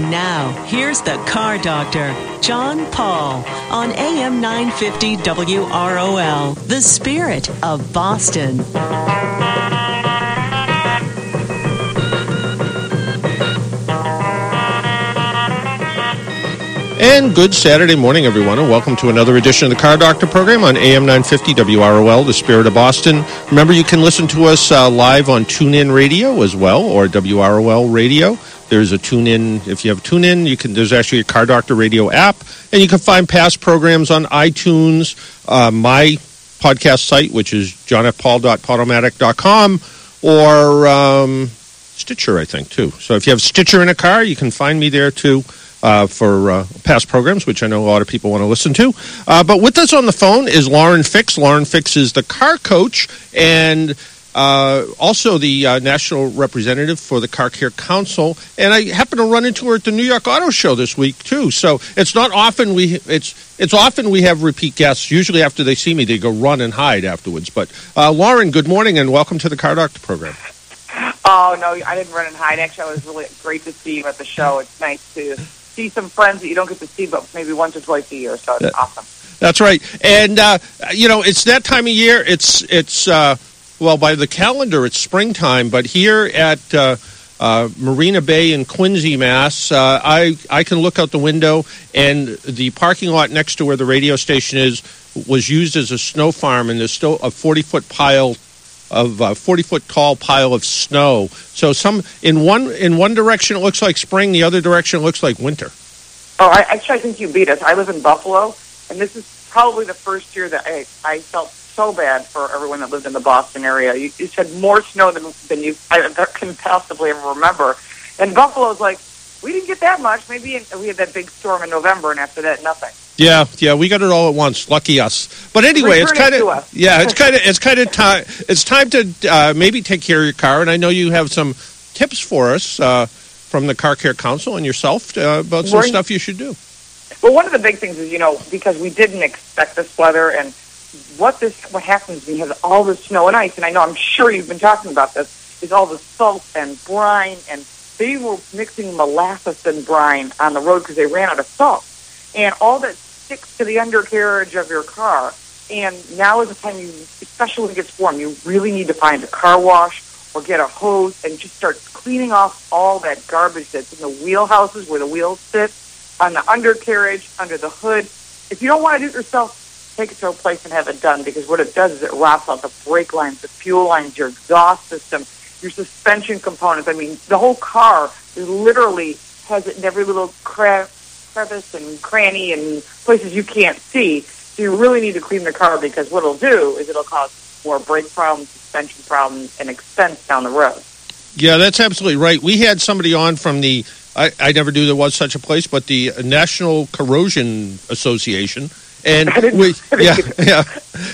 Now, here's the car doctor, John Paul, on AM 950 WROL, the spirit of Boston. And good Saturday morning, everyone, and welcome to another edition of the Car Doctor program on AM 950 WROL, the Spirit of Boston. Remember, you can listen to us uh, live on TuneIn Radio as well, or WROL Radio. There's a tune in. If you have tune in, you can. There's actually a Car Doctor Radio app, and you can find past programs on iTunes, uh, my podcast site, which is johnfpaul.podomatic.com, or um, Stitcher, I think, too. So if you have Stitcher in a car, you can find me there too uh, for uh, past programs, which I know a lot of people want to listen to. Uh, but with us on the phone is Lauren Fix. Lauren Fix is the car coach and uh, also the uh, national representative for the Car Care Council. And I happened to run into her at the New York Auto Show this week too. So it's not often we it's it's often we have repeat guests. Usually after they see me, they go run and hide afterwards. But uh, Lauren, good morning and welcome to the Car Doctor program. Oh no, I didn't run and hide. Actually, it was really great to see you at the show. It's nice to see some friends that you don't get to see, but maybe once or twice a year. So it's yeah. awesome. That's right, and uh, you know it's that time of year. It's it's uh, well by the calendar it's springtime, but here at uh, uh Marina Bay in Quincy, Mass, uh, I I can look out the window and the parking lot next to where the radio station is was used as a snow farm, and there's still a forty foot pile of a 40 foot tall pile of snow. So some in one in one direction it looks like spring, the other direction it looks like winter. Oh, I, actually, I think you beat us. I live in Buffalo, and this is probably the first year that I I felt so bad for everyone that lived in the Boston area. You, you had more snow than than you I can possibly ever remember. And Buffalo's like, we didn't get that much. Maybe in, we had that big storm in November, and after that, nothing. Yeah, yeah, we got it all at once. Lucky us. But anyway, Return it's kind of yeah, it's kind of it's kind of time. It's time to uh, maybe take care of your car, and I know you have some tips for us uh, from the Car Care Council and yourself uh, about some We're, stuff you should do. Well, one of the big things is you know because we didn't expect this weather and what this what happens when you have all the snow and ice, and I know I'm sure you've been talking about this, is all the salt and brine and they were mixing molasses and brine on the road because they ran out of salt. And all that sticks to the undercarriage of your car. And now is the time you, especially when it gets warm, you really need to find a car wash or get a hose and just start cleaning off all that garbage that's in the wheelhouses where the wheels sit, on the undercarriage, under the hood. If you don't want to do it yourself, take it to a place and have it done because what it does is it rots out the brake lines, the fuel lines, your exhaust system, your suspension components. I mean, the whole car is literally has it in every little cra- crevice and cranny and places you can't see. So you really need to clean the car because what it'll do is it'll cause more brake problems, suspension problems, and expense down the road. Yeah, that's absolutely right. We had somebody on from the I, I never knew there was such a place, but the National Corrosion Association and we, yeah, yeah.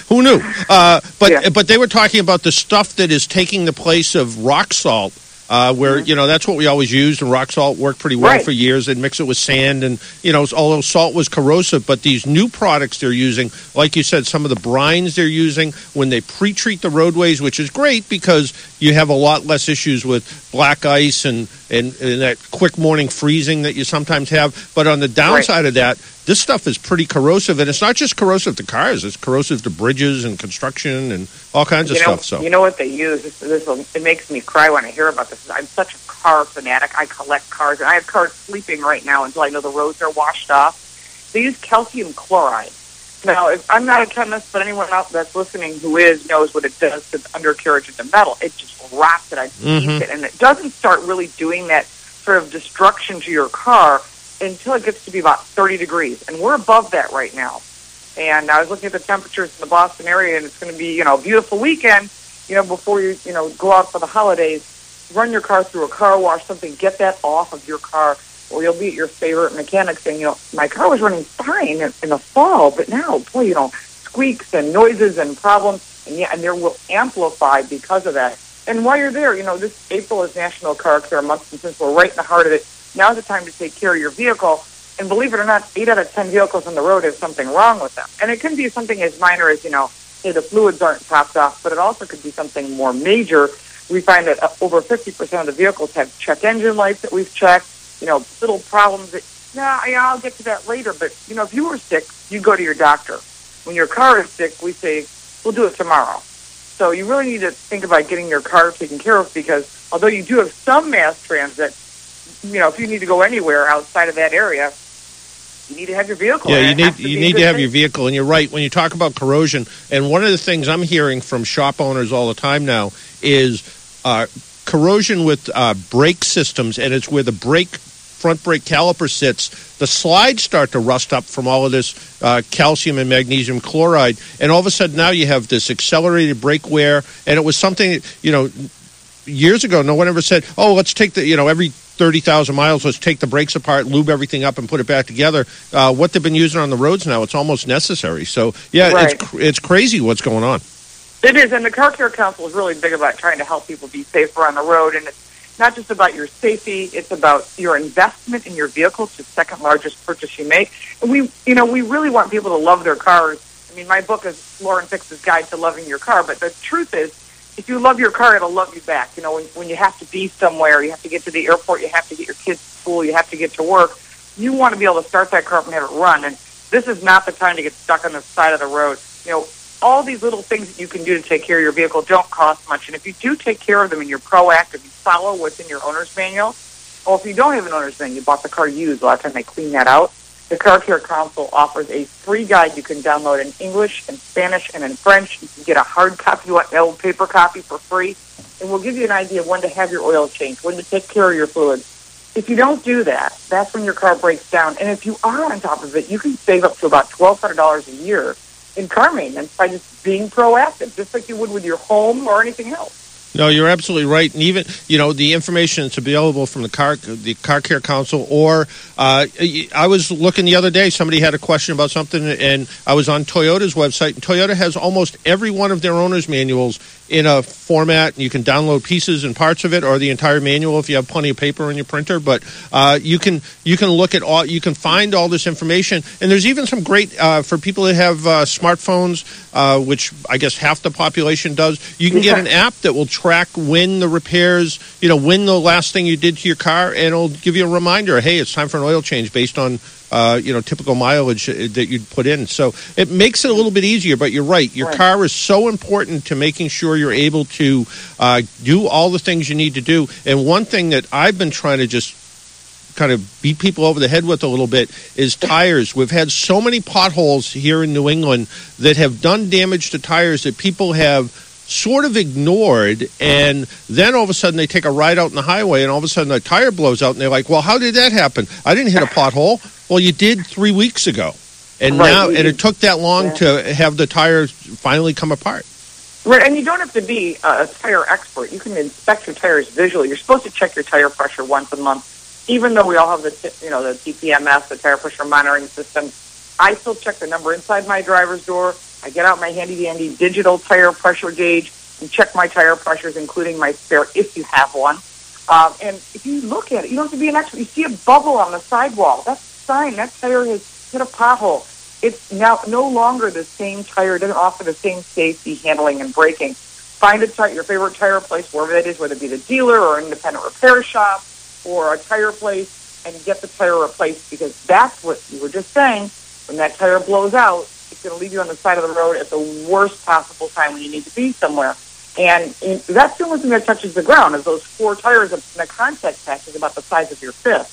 Who knew? Uh, but yeah. but they were talking about the stuff that is taking the place of rock salt uh, where mm-hmm. you know that's what we always used, and rock salt worked pretty well right. for years. And mix it with sand, and you know, although salt was corrosive, but these new products they're using, like you said, some of the brines they're using when they pre-treat the roadways, which is great because you have a lot less issues with black ice and and, and that quick morning freezing that you sometimes have. But on the downside right. of that, this stuff is pretty corrosive, and it's not just corrosive to cars; it's corrosive to bridges and construction and all kinds you of know, stuff. So you know what they use? This, this will, it makes me cry when I hear about this. I'm such a car fanatic. I collect cars, and I have cars sleeping right now until I know the roads are washed off. They use calcium chloride. Now, if, I'm not a chemist, but anyone else that's listening who is knows what it does to the undercarriage of the metal. It just rots it. I've mm-hmm. it, and it doesn't start really doing that sort of destruction to your car until it gets to be about 30 degrees, and we're above that right now. And I was looking at the temperatures in the Boston area, and it's going to be, you know, a beautiful weekend. You know, before you, you know, go out for the holidays, run your car through a car wash, something, get that off of your car, or you'll be at your favorite mechanic saying, you know, my car was running fine in, in the fall, but now, boy, you know, squeaks and noises and problems, and yeah, and they will amplify because of that. And while you're there, you know, this April is National Car Care Month, and since we're right in the heart of it, now's the time to take care of your vehicle. And believe it or not, eight out of ten vehicles on the road have something wrong with them. And it can be something as minor as, you know, hey, the fluids aren't topped off, but it also could be something more major. We find that uh, over 50% of the vehicles have check engine lights that we've checked. you know, little problems that, nah, yeah, I'll get to that later. But, you know, if you were sick, you go to your doctor. When your car is sick, we say, we'll do it tomorrow. So you really need to think about getting your car taken care of because although you do have some mass transit, you know, if you need to go anywhere outside of that area, you need to have your vehicle. Yeah, you need you need to have thing. your vehicle, and you're right when you talk about corrosion. And one of the things I'm hearing from shop owners all the time now is uh, corrosion with uh, brake systems, and it's where the brake front brake caliper sits. The slides start to rust up from all of this uh, calcium and magnesium chloride, and all of a sudden now you have this accelerated brake wear. And it was something you know years ago, no one ever said, "Oh, let's take the you know every thirty thousand miles, let's take the brakes apart, lube everything up, and put it back together." Uh, what they've been using on the roads now, it's almost necessary. So yeah, Right. it's cr- it's crazy what's going on. It is, and the Car Care Council is really big about trying to help people be safer on the road. And it's not just about your safety; it's about your investment in your vehicle. It's the second largest purchase you make. And we, you know, we really want people to love their cars. I mean, my book is Lauren Fix's Guide to Loving Your Car. But the truth is, if you love your car, it'll love you back. You know, when, when you have to be somewhere, you have to get to the airport, you have to get your kids to school, you have to get to work. You want to be able to start that car up and have it run. And this is not the time to get stuck on the side of the road. You know, all these little things that you can do to take care of your vehicle don't cost much. And if you do take care of them and you're proactive, you follow what's in your owner's manual, or if you don't have an owner's manual, you bought the car used, a lot of time they clean that out. The Car Care Council offers a free guide you can download in English, and Spanish, and in French. You can get a hard copy, you want an old paper copy for free, and we'll give you an idea of when to have your oil changed, when to take care of your fluids. If you don't do that, that's when your car breaks down. And if you are on top of it, you can save up to about $1,200 a year in car maintenance by just being proactive, just like you would with your home or anything else. No, you're absolutely right, and even you know the information that's available from the car the Car Care Council, or uh, I was looking the other day. Somebody had a question about something, and I was on Toyota's website, and Toyota has almost every one of their owners' manuals in a format, and you can download pieces and parts of it, or the entire manual if you have plenty of paper in your printer. But uh, you can you can look at all, you can find all this information, and there's even some great uh, for people that have uh, smartphones, uh, which I guess half the population does. You can get an app that will track when the repairs, you know, when the last thing you did to your car, and it'll give you a reminder. Hey, it's time for an oil change based on. Uh, you know, typical mileage uh, that you'd put in. So it makes it a little bit easier, but you're right. Your Right. car is so important to making sure you're able to uh, do all the things you need to do. And one thing that I've been trying to just kind of beat people over the head with a little bit is tires. We've had so many potholes here in New England that have done damage to tires that people have sort of ignored and then all of a sudden they take a ride out on the highway and all of a sudden a tire blows out and they're like well how did that happen i didn't hit a pothole well you did three weeks ago and Right. now and it took that long Yeah. to have the tire finally come apart Right, and you don't have to be a tire expert. You can inspect your tires visually. You're supposed to check your tire pressure once a month, even though we all have the you know the TPMS, the tire pressure monitoring system. I still check the number inside my driver's door. I get out my handy dandy digital tire pressure gauge and check my tire pressures, including my spare, if you have one. Um, and if you look at it, you don't have to be an expert. You see a bubble on the sidewall. That's a sign that tire has hit a pothole. It's now no longer the same tire. It doesn't offer the same safety, handling, and braking. Find a tire, your favorite tire place, wherever that is, whether it be the dealer or independent repair shop or a tire place, and get the tire replaced because that's what you were just saying. When that tire blows out, going to leave you on the side of the road at the worst possible time when you need to be somewhere. And and that's the only thing that touches the ground is those four tires and the contact patch is about the size of your fist.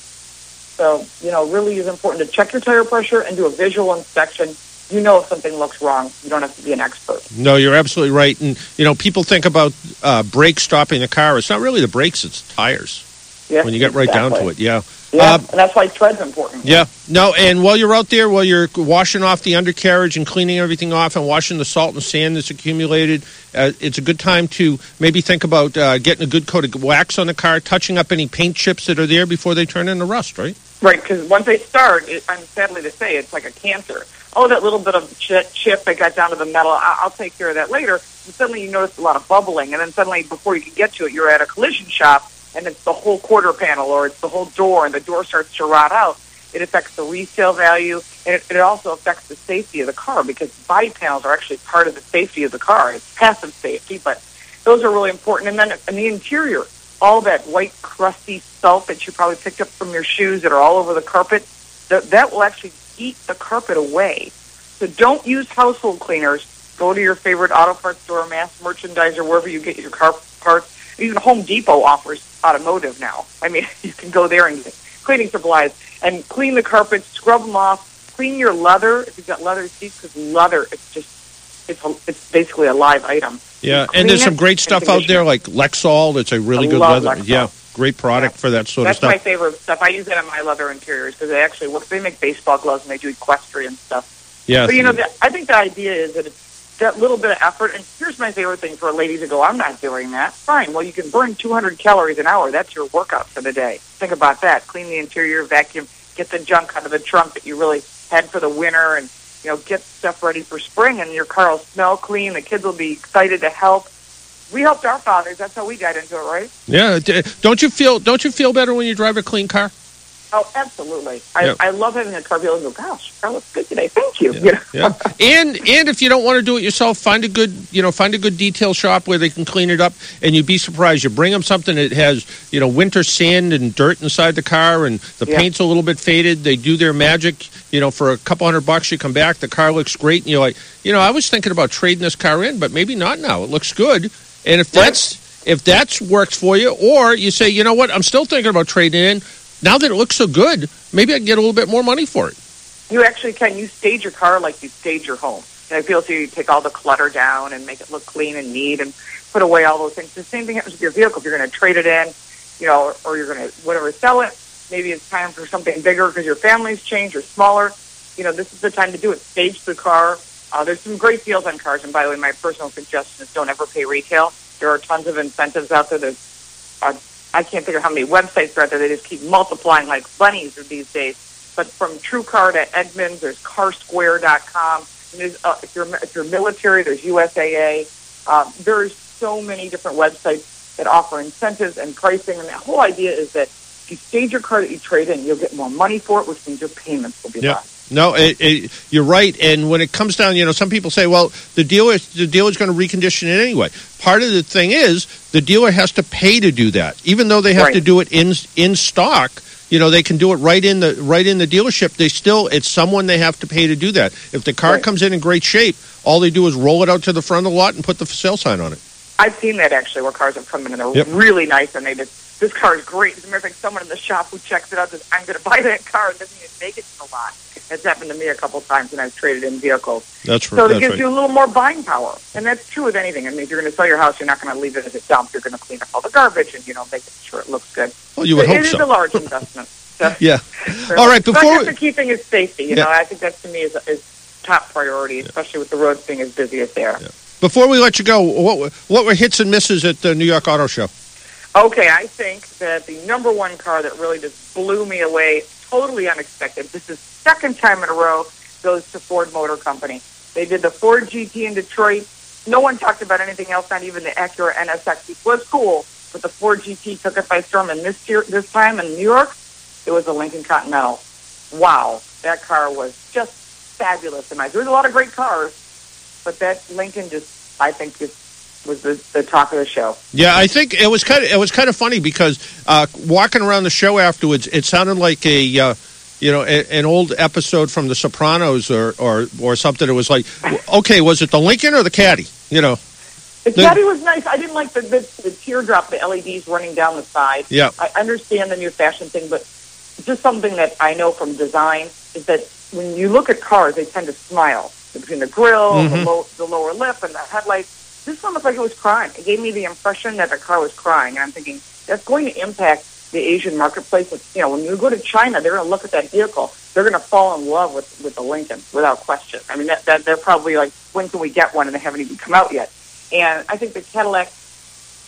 So, you know, really is important to check your tire pressure and do a visual inspection. You know if something looks wrong. You don't have to be an expert. No, you're absolutely right. And, you know, people think about uh, brakes stopping the car. It's not really the brakes, it's tires Yeah, when you get right down to it. Yeah. Yeah, Uh, and that's why tread's important. Yeah. No, and while you're out there, while you're washing off the undercarriage and cleaning everything off and washing the salt and sand that's accumulated, uh, it's a good time to maybe think about uh, getting a good coat of wax on the car, touching up any paint chips that are there before they turn into rust, right? Right, because once they start, it, I'm sadly to say, it's like a cancer. Oh, that little bit of chip, chip that got down to the metal, I- I'll take care of that later. And suddenly you notice a lot of bubbling, and then suddenly before you can get to it, you're at a collision shop, and it's the whole quarter panel or it's the whole door, and the door starts to rot out. It affects the resale value, and it, it also affects the safety of the car because body panels are actually part of the safety of the car. It's passive safety, but those are really important. And then in the interior, all that white crusty salt that you probably picked up from your shoes that are all over the carpet, that, that will actually eat the carpet away. So don't use household cleaners. Go to your favorite auto parts store, mass merchandiser, wherever you get your car parts. Even Home Depot offers automotive now. I mean, you can go there and get cleaning supplies and clean the carpets, scrub them off, clean your leather if you've got leather seats because leather it's just it's a, it's basically a live item. Yeah, and there's some great stuff out there like Lexol. It's a really I good leather. Lexol. Yeah, great product Yeah. for that sort That's of stuff. That's my favorite stuff. I use it on my leather interiors because they actually work. They make baseball gloves and they do equestrian stuff. yeah, But you know, the, I think the idea is that it's that little bit of effort. And here's my favorite thing for a lady to go, I'm not doing that. Fine. Well, you can burn 200 calories an hour. That's your workout for the day. Think about that. Clean the interior, vacuum, get the junk out of the trunk that you really had for the winter, and you know, get stuff ready for spring. And your car will smell clean. The kids will be excited to help. We helped our fathers. That's how we got into it, right? yeah. Don't you feel Don't you feel better when you drive a clean car? Oh, absolutely. I, Yeah. I love having a car. People go, gosh, that looks good today. Thank you. You know? Yeah, and and if you don't want to do it yourself, find a good you know find a good detail shop where they can clean it up, and you'd be surprised. You bring them something that has you know winter sand and dirt inside the car, and the Yeah. paint's a little bit faded. They do their magic. You know, for a couple hundred bucks, you come back, the car looks great, and you're like, you know, I was thinking about trading this car in, but maybe not now. It looks good, and if that's if that's works for you, or you say, you know what, I'm still thinking about trading in. Now that it looks so good, maybe I can get a little bit more money for it. You actually can. You stage your car like you stage your home. And I feel so you take all the clutter down and make it look clean and neat and put away all those things. The same thing happens with your vehicle. If you're going to trade it in, you know, or, or you're going to whatever sell it, maybe it's time for something bigger because your family's changed or smaller. You know, this is the time to do it. Stage the car. Uh, there's some great deals on cars. And by the way, my personal suggestion is don't ever pay retail. There are tons of incentives out there. There's, uh, I can't of how many websites are out there. They just keep multiplying like bunnies these days. But from TrueCar to Edmunds, there's CarSquare.com. And there's, uh, if you're if you're military, there's USAA. Uh, there's so many different websites that offer incentives and pricing. And the whole idea is that if you stage your car that you trade in, you'll get more money for it, which means your payments will be Yeah. less. No, it, it, you're right. And when it comes down, you know, some people say, well, the dealer the dealer's going to recondition it anyway. Part of the thing is the dealer has to pay to do that, even though they have Right. to do it in in stock. You know, they can do it right in the right in the dealership. They still it's someone they have to pay to do that. If the car Right. comes in in great shape, all they do is roll it out to the front of the lot and put the for sale sign on it. I've seen that actually where cars have come in and they're Yep. really nice and they just, this car is great. As a matter of fact, someone in the shop who checks it out says, I'm going to buy that car and doesn't even make it to the lot. It's happened to me a couple times when I've traded in vehicles. That's So it gives right. you a little more buying power. And that's true with anything. I mean, if you're going to sell your house, you're not going to leave it as a dump. You're going to clean up all the garbage and, you know, make sure it looks good. well, you would It hope is so. It is a large investment. So, yeah. All right, before just we- for keeping is safety. You Yeah. know, I think that to me is, is top priority, especially with the roads being as busy as they are. Before we let you go, what were- what were hits and misses at the New York Auto Show? Okay, I think that the number one car that really just blew me away, totally unexpected. This is second time in a row goes to Ford Motor Company. They did the Ford GT in Detroit. No one talked about anything else, not even the Acura NSX. It was cool, but the Ford GT took it by storm. And this year, this time in New York, it was the Lincoln Continental. Wow, that car was just fabulous. And I there's a lot of great cars, but that Lincoln just, I think, just was the, the talk of the show. Yeah, I think it was kind of it was kind of funny because uh, walking around the show afterwards, it sounded like a uh, you know a, an old episode from The Sopranos or, or or something. It was like, okay, was it the Lincoln or the Caddy? You know, The The- caddy was nice. I didn't like the, the the teardrop, the LEDs running down the side. Yeah. I understand the new fashion thing, but just something that I know from design is that when you look at cars, they tend to smile between the grill, the, Mhm. low, the lower lip, and the headlights. This one looked like it was crying. It gave me the impression that the car was crying, and I'm thinking that's going to impact the Asian marketplace. You know, when you go to China, they're going to look at that vehicle. They're going to fall in love with with the Lincoln without question. I mean, that, that they're probably like, when can we get one? And they haven't even come out yet. And I think the Cadillac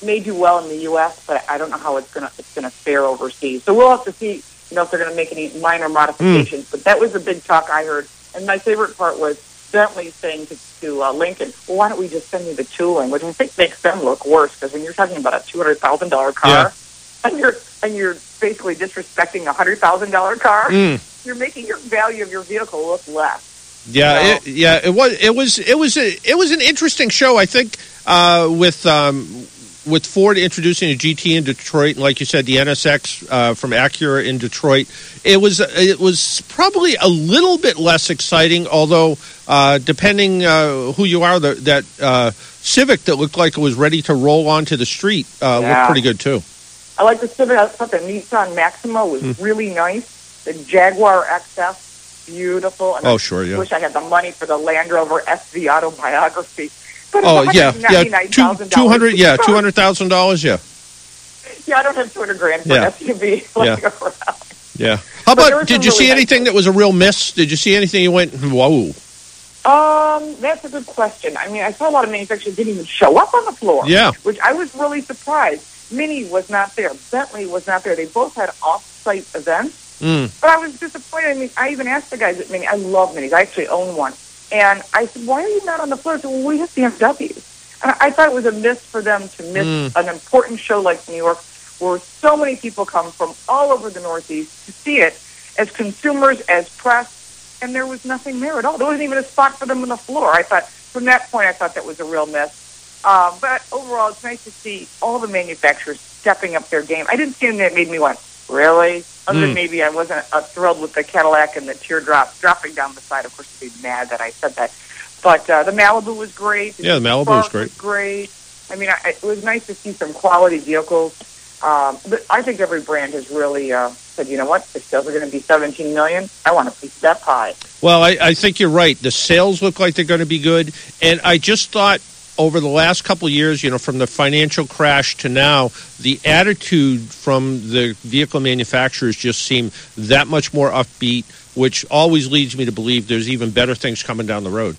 may do well in the U.S., but I don't know how it's going to it's going to fare overseas. So we'll have to see, you know, if they're going to make any minor modifications. Hmm. But that was the big talk I heard. And my favorite part was Bentley saying to, to uh, Lincoln, "Well, why don't we just send you the tooling?" Which I think makes them look worse because when you're talking about a two hundred thousand dollar car, Yeah. and you're and you're basically disrespecting a hundred thousand dollar car, Mm. you're making your value of your vehicle look less. yeah, Well- it, yeah. It was it was it was a, it was an interesting show. I think uh, with um, with Ford introducing a GT in Detroit, and like you said, the NSX uh, from Acura in Detroit, it was it was probably a little bit less exciting. Although, uh, depending uh, who you are, the, that uh, Civic that looked like it was ready to roll onto the street uh, Yeah. looked pretty good too. I like the Civic. I thought the Nissan Maxima was Hmm. really nice. The Jaguar XF, beautiful. And Oh, I sure, yeah. wish I had the money for the Land Rover SV autobiography. But Oh yeah, yeah, two two hundred, yeah, two hundred thousand dollars, yeah, Yeah, I don't have 200 grand for Yeah. an SUV. Like Yeah. around. yeah. How But about? Did you see really nice anything that was a real miss? Did you see anything you went, whoa? Um, that's a good question. I mean, I saw a lot of manufacturers didn't even show up on the floor. Yeah. Which I was really surprised. Mini was not there. Bentley was not there. They both had off-site events. Mm. But I was disappointed. I mean, I even asked the guys at Mini. I love Minis. I actually own one. And I said, why are you not on the floor? I said, well, we have BMWs. And I I thought it was a miss for them to miss Mm. an important show like New York, where so many people come from all over the Northeast to see it as consumers, as press, and there was nothing there at all. There wasn't even a spot for them on the floor. I thought, from that point, I thought that was a real miss. Uh, but overall, it's nice to see all the manufacturers stepping up their game. I didn't see anything that made me went, really? Other Mm. than maybe I wasn't uh, thrilled with the Cadillac and the teardrop dropping down the side. Of course, they'd be mad that I said that. But uh, the Malibu was great. Yeah, the Malibu was great. great. I mean, I, it was nice to see some quality vehicles. Um, but I think every brand has really uh, said, you know what, if sales are going to be 17 million, I want a piece of that pie. Well, I, I think you're right. The sales look like they're going to be good, and I just thought over the last couple of years, you know, from the financial crash to now, the attitude from the vehicle manufacturers just seem that much more upbeat, which always leads me to believe there's even better things coming down the road.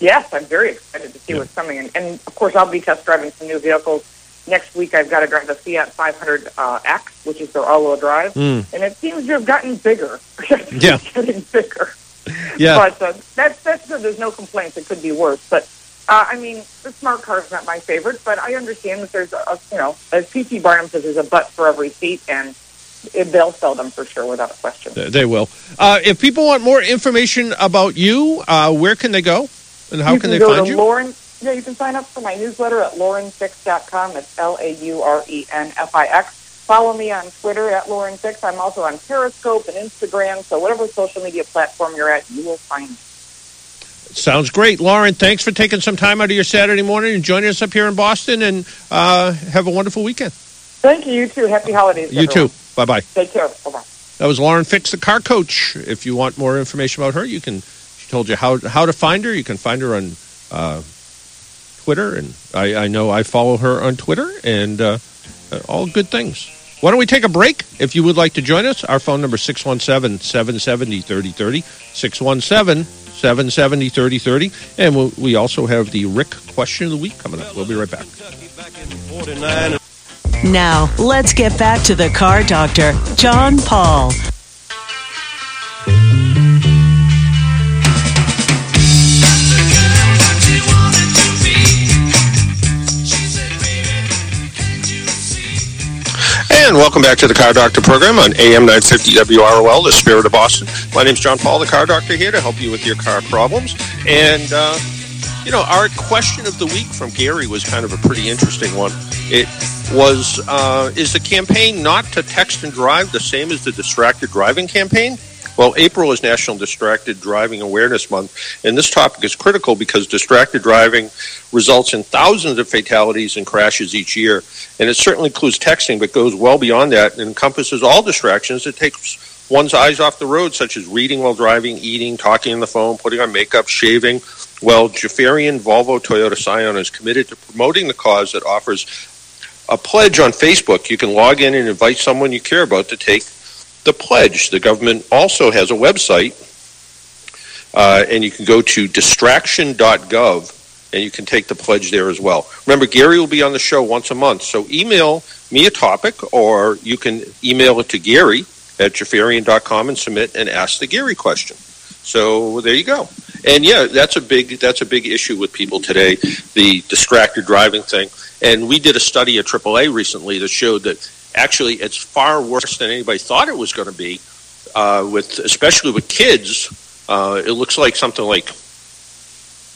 Yes, I'm very excited to see Yeah. what's coming. And, and of course, I'll be test driving some new vehicles. Next week, I've got to drive the Fiat 500 uh, X, which is their all-wheel drive, Mm. and it seems to have gotten bigger. Yeah. it's getting bigger. Yeah, But uh, that's that's good. There's no complaints. It could be worse. But uh, I mean, the smart car is not my favorite, but I understand that there's a, a you know, as P.T. Barnum says, there's a butt for every seat, and it, they'll sell them for sure without a question. they will. Uh, if people want more information about you, uh, where can they go, and how you can, they go find to you? Lauren. Yeah, you can sign up for my newsletter at laurenfix.com. It's L A U R E N F I X. Follow me on Twitter at Lauren Fix. I'm also on Periscope and Instagram. So whatever social media platform you're at, you will find me. Sounds great, Lauren. Thanks for taking some time out of your Saturday morning and joining us up here in Boston. And uh, have a wonderful weekend. Thank you. You too. Happy holidays. You everyone. too. Bye bye. Take care. Bye bye. That was Lauren Fix, the car coach. If you want more information about her, you can. She told you how how to find her. You can find her on uh, Twitter, and I, I know I follow her on Twitter, and uh, all good things. Why don't we take a break? If you would like to join us, our phone number 617-770-3030, 617-770-3030, and we also have the Rick question of the week coming up. We'll be right back. Now, let's get back to the car doctor, John Paul. And welcome back to the Car Doctor program on AM 950 WROL, the spirit of Boston. My name is John Paul, the Car Doctor, here to help you with your car problems. And, uh, you know, our question of the week from Gary was kind of a pretty interesting one. It was uh, Is the campaign not to text and drive the same as the distracted driving campaign? Well, April is National Distracted Driving Awareness Month, and this topic is critical because distracted driving results in thousands of fatalities and crashes each year. And it certainly includes texting, but goes well beyond that and encompasses all distractions. It takes one's eyes off the road, such as reading while driving, eating, talking on the phone, putting on makeup, shaving. Well, Jaffarian Volvo Toyota Scion is committed to promoting the cause that offers a pledge on Facebook. You can log in and invite someone you care about to take the pledge. The government also has a website, uh, and you can go to distraction.gov and you can take the pledge there as well. Remember, Gary will be on the show once a month, so email me a topic, or you can email it to Gary at jaffarian.com and submit and ask the Gary question. So there you go. And yeah, that's a big that's a big issue with people today, the distracted driving thing. And we did a study at AAA recently that showed that actually it's far worse than anybody thought it was going to be. Uh, with especially with kids, uh, it looks like something like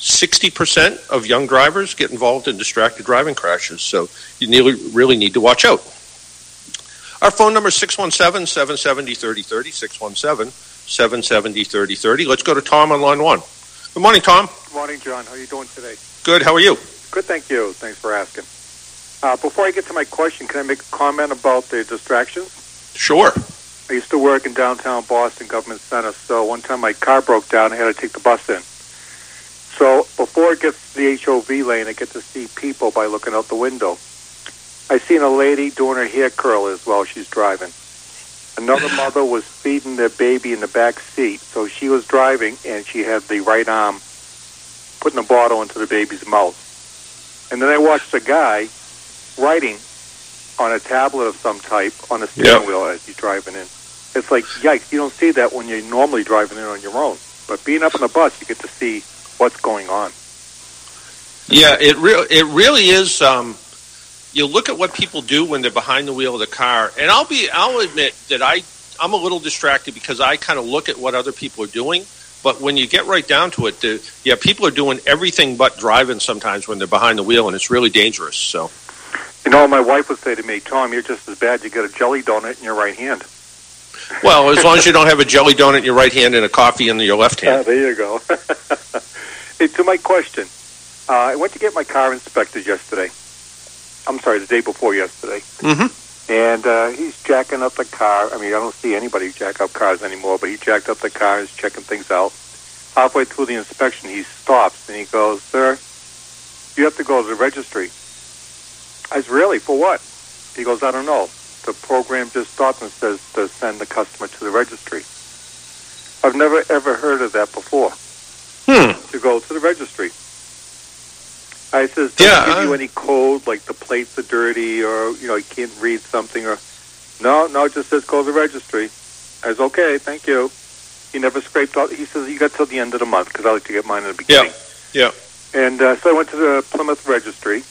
60% of young drivers get involved in distracted driving crashes. So you nearly, really need to watch out. Our phone number is 617 770 3030. 617 770 3030. Let's go to Tom on line one. Good morning, Tom. Good morning, John. How are you doing today? Good. How are you? Good, thank you. Thanks for asking. Uh, before I get to my question, can I make a comment about the distractions? Sure. I used to work in downtown Boston Government Center, so one time my car broke down. I had to take the bus in. So before it gets to the HOV lane, I get to see people by looking out the window. I seen a lady doing her hair curlers while she's driving. Another mother was feeding their baby in the back seat, so she was driving and she had the right arm putting a bottle into the baby's mouth. And then I watched a guy writing on a tablet of some type on the steering Yep. wheel as he's driving in. It's like, yikes, you don't see that when you're normally driving in on your own. But being up on the bus, you get to see what's going on. Yeah, it real it really is. Um, you look at what people do when they're behind the wheel of the car, and I'll be I'll admit that I I'm a little distracted because I kind of look at what other people are doing. But when you get right down to it, the, yeah, people are doing everything but driving sometimes when they're behind the wheel, and it's really dangerous. So You know, my wife would say to me, Tom, you're just as bad. You got a jelly donut in your right hand. Well, as long as you don't have a jelly donut in your right hand and a coffee in your left Ah, hand. there you go. hey, to my question, uh, I went to get my car inspected yesterday. I'm sorry, the day before yesterday. Mm-hmm. And uh, he's jacking up the car. I mean, I don't see anybody jack up cars anymore, but he jacked up the car. He's checking things out. Halfway through the inspection, he stops and he goes, "Sir, you have to go to the registry." I said, "Really? For what?" He goes, "I don't know. The program just stopped and says to send the customer to the registry." I've never ever heard of that before. Hmm. To go to the registry. I says, does Yeah, it give you any code like the plates are dirty or you know you can't read something or no, no, it just says go to the registry. I says, okay, thank you. He never scraped out. He says, you got till the end of the month because I like to get mine in the beginning. Yeah. And uh, so I went to the Plymouth registry.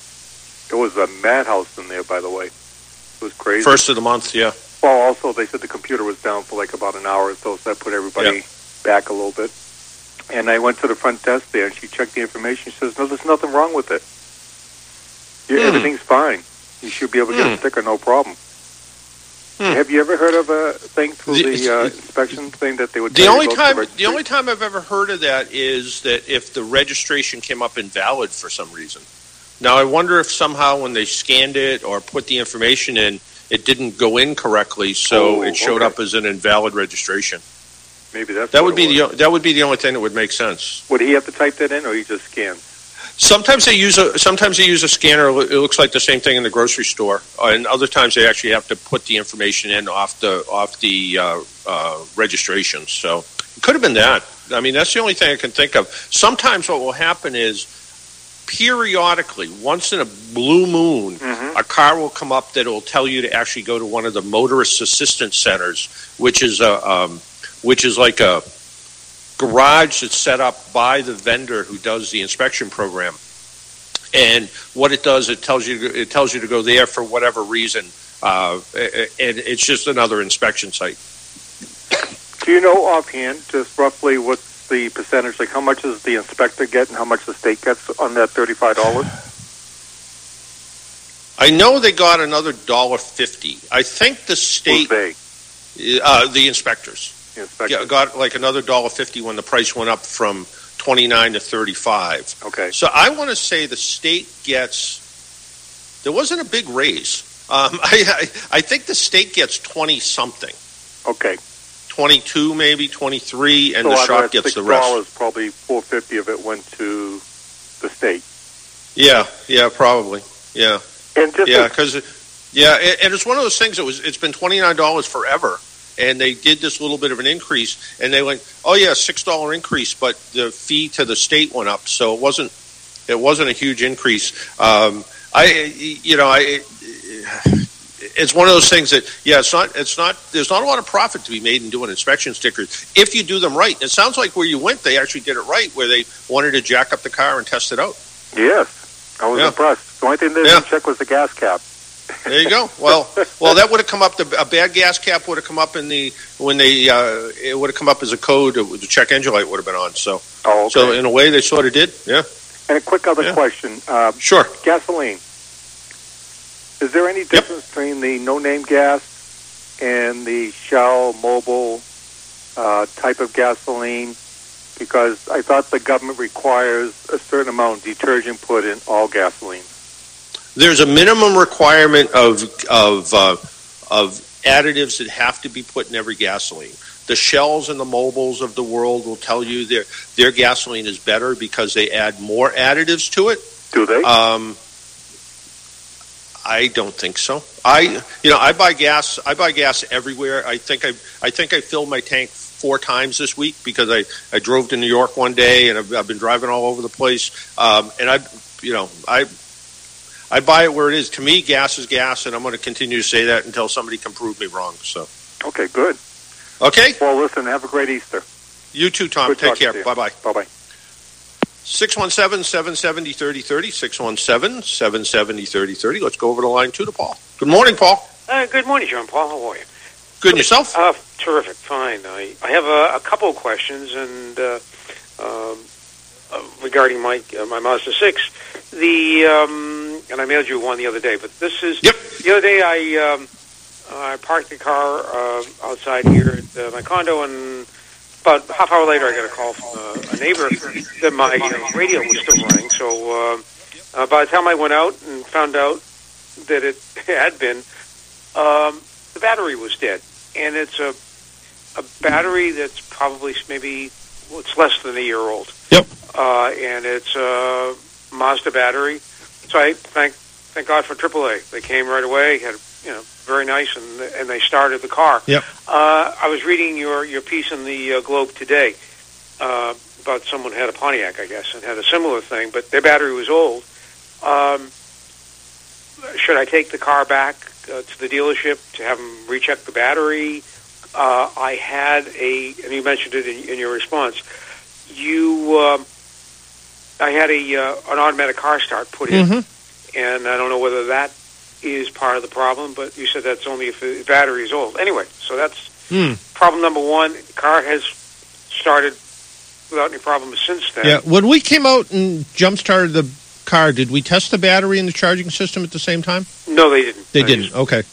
It was a madhouse in there, by the way. It was crazy. First of the month. Yeah. Well, also they said the computer was down for like about an hour or so, so that put everybody Yeah. back a little bit. And I went to the front desk there, and she checked the information. She says, "No, there's nothing wrong with it. Yeah, Hmm. Everything's fine. You should be able to get Hmm. a sticker, no problem." Hmm. Have you ever heard of a thing through The- the, uh, inspection thing that they would? The only to go to time, registry? the only time I've ever heard of that is that if the registration came up invalid for some reason. Now I wonder if somehow when they scanned it or put the information in, it didn't go in correctly, so Oh, it showed okay. up as an invalid registration. maybe that's That would be the that would be the only thing that would make sense. Would he have to type that in, or he just scans? Sometimes they use a sometimes they use a scanner. It looks like the same thing in the grocery store, uh, and other times they actually have to put the information in off the off the uh, uh, registration. So it could have been that. I mean, that's the only thing I can think of. Sometimes what will happen is periodically, once in a blue moon, Mm-hmm. a car will come up that will tell you to actually go to one of the motorist assistance centers, which is a um, which is like a garage that's set up by the vendor who does the inspection program. And what it does, it tells you it tells you to go there for whatever reason, uh, and it's just another inspection site. Do you know offhand, just roughly, what's the percentage? Like, how much does the inspector get, and how much the state gets on that thirty-five dollars? I know they got another dollar fifty. I think the state, they? uh, the inspectors, The inspector. yeah, got like another dollar fifty when the price went up from twenty nine to thirty five. Okay. So I want to say the state gets. There wasn't a big raise. Um, I, I I think the state gets twenty something, Okay. Twenty two maybe twenty three, and so the shop gets the $6, rest. Probably four fifty of it went to the state. Yeah, yeah, probably. Yeah, And just yeah, because yeah, and, and it's one of those things. That was it's been twenty nine dollars forever, and they did this little bit of an increase, and they went, oh yeah, six dollar increase, but the fee to the state went up, so it wasn't it wasn't a huge increase. Um, I you know I. It's one of those things that, yeah, it's not, it's not, there's not a lot of profit to be made in doing inspection stickers if you do them right. It sounds like where you went, they actually did it right, where they wanted to jack up the car and test it out. yes, I was Yeah. impressed. The only thing they Yeah. didn't check was the gas cap. There you go. Well, well, that would have come up. The, a bad gas cap would have come up in the when they uh, it would have come up as a code. uh, The check engine light would have been on. So, Oh, okay. so in a way, they sort of did. Yeah, and a quick other Yeah. question: uh, sure. gasoline. Is there any difference between the no-name gas and the Shell Mobil uh, type of gasoline? Because I thought the government requires a certain amount of detergent put in all gasoline. There's a minimum requirement of of uh, of additives that have to be put in every gasoline. The Shells and the Mobils of the world will tell you their their gasoline is better because they add more additives to it. Do they? Um, I don't think so. I, you know, I buy gas. I buy gas everywhere. I think I, I think I filled my tank four times this week because I, I drove to New York one day and I've, I've been driving all over the place. Um, and I, you know, I, I buy it where it is. To me, gas is gas, and I'm going to continue to say that until somebody can prove me wrong. So, okay, good. okay, Well, listen. Have a great Easter. you too, Tom. Good Take care. Bye bye. Bye bye. 617 770 3030. 617 770 3030. Let's go over to line two to Paul. Good morning, Paul. Uh, good morning, John Paul. How are you? Good and yourself? Uh, terrific, fine. I, I have a, a couple of questions, and uh, um, uh, regarding my uh, my Mazda six, the um, and I mailed you one the other day. But this is Yep. the other day I um, I parked the car uh, outside here at uh, my condo, and about half hour later I got a call from uh, a neighbor that my uh, radio was still running. So uh, uh, by the time I went out and found out that it had been, um, the battery was dead, and it's a a battery that's probably maybe well, it's less than a year old. Yep. Uh, and it's a Mazda battery. So I thank thank God for AAA. They came right away. Had you know very nice, and and they started the car. Yep. Uh, I was reading your your piece in the uh, Globe today uh, about someone had a Pontiac, I guess, and had a similar thing, but their battery was old. Um, should I take the car back uh, to the dealership to have them recheck the battery? Uh, I had a, and you mentioned it in, in your response. You, um, I had a uh, an automatic car start put in, Mhm. and I don't know whether that is part of the problem. But you said that's only if the battery is old. Anyway, so that's Hmm. problem number one. The car has started without any problems since then. Yeah. When we came out and jump started the car, did we test the battery and the charging system at the same time? No, they didn't. They I didn't. just- Okay.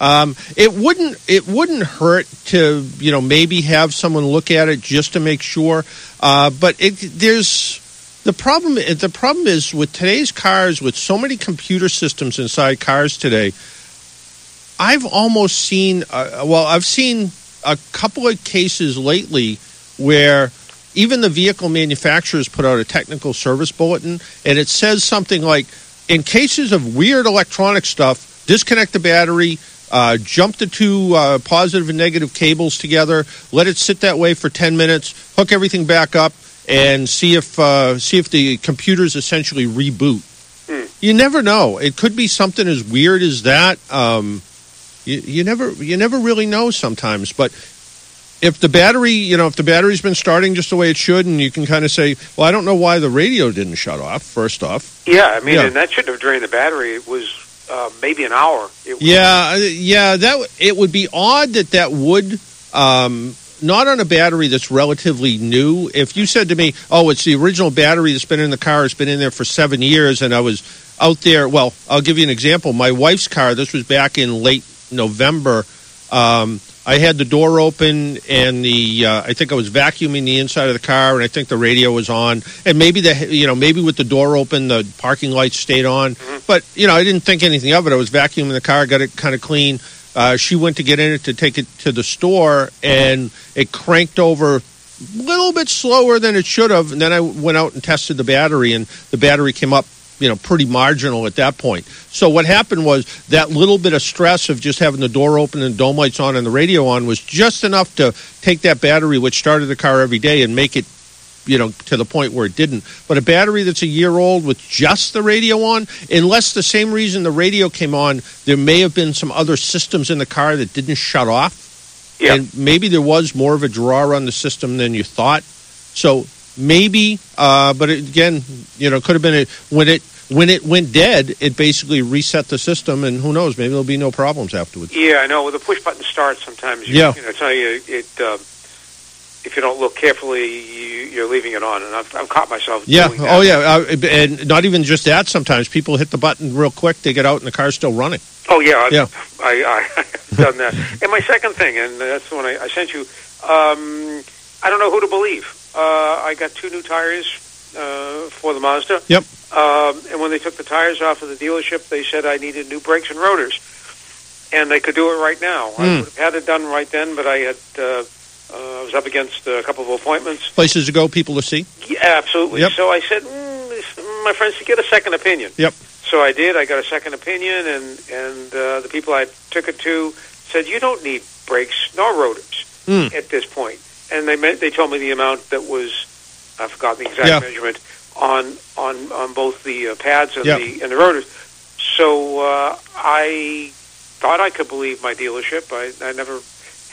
Um, it wouldn't. It wouldn't hurt to you know maybe have someone look at it just to make sure. Uh, but it there's the problem. The problem is with today's cars with so many computer systems inside cars today. I've almost seen. Uh, well, I've seen a couple of cases lately where even the vehicle manufacturers put out a technical service bulletin, and it says something like, "In cases of weird electronic stuff, disconnect the battery." Uh, jump the two uh, positive and negative cables together. Let it sit that way for ten minutes. Hook everything back up and see if uh, see if the computers essentially reboot. Hmm. You never know. It could be something as weird as that. Um, you, you never you never really know sometimes. But if the battery, you know, if the battery's been starting just the way it should, and you can kind of say, well, I don't know why the radio didn't shut off. First off, Yeah, I mean, Yeah. and that shouldn't have drained the battery. It was uh, maybe an hour. It Yeah, uh, yeah. That w- it would be odd that that would um, not on a battery that's relatively new. If you said to me, "Oh, it's the original battery that's been in the car. It's been in there for seven years," and I was out there. Well, I'll give you an example. My wife's car. This was back in late November. Um, I had the door open, and the uh, I think I was vacuuming the inside of the car, and I think the radio was on, and maybe the you know maybe with the door open, the parking lights stayed on, but you know I didn't think anything of it. I was vacuuming the car, got it kind of clean. Uh, she went to get in it to take it to the store, and it cranked over a little bit slower than it should have. And then I went out and tested the battery, and the battery came up, you know, pretty marginal at that point. So what happened was that little bit of stress of just having the door open and dome lights on and the radio on was just enough to take that battery, which started the car every day, and make it you know, to the point where it didn't. But a battery that's a year old with just the radio on, unless the same reason the radio came on, there may have been some other systems in the car that didn't shut off. Yeah. And maybe there was more of a draw on the system than you thought. So maybe, uh, but it, again, you know, could have been a, when it when it went dead, it basically reset the system, and who knows, maybe there'll be no problems afterwards. Yeah, I know. With a push button start, sometimes you, Yeah. you know, tell you it. Uh, if you don't look carefully, you, you're leaving it on, and I've, I've caught myself. Yeah. doing that. Oh, yeah. Uh, and not even just that. Sometimes people hit the button real quick. They get out, and the car's still running. Oh yeah, I've, Yeah. I, I, I've done that. and my second thing, and that's the one I, I sent you. Um, I don't know who to believe. Uh, I got two new tires uh, for the Mazda. Yep. Um, and when they took the tires off of the dealership, they said I needed new brakes and rotors, and they could do it right now. I Hmm. would have had it done right then, but I had. Uh, uh, I was up against a couple of appointments. Places to go, people to see. Yeah, absolutely. Yep. So I said, mm, this- my friends, to get a second opinion. Yep. So I did. I got a second opinion, and and uh, the people I took it to said you don't need brakes nor rotors Hmm. at this point. And they meant they told me the amount that was I forgot the exact Yeah. measurement on on on both the uh, pads and Yeah. the and the rotors. So uh, I thought I could believe my dealership. I, I never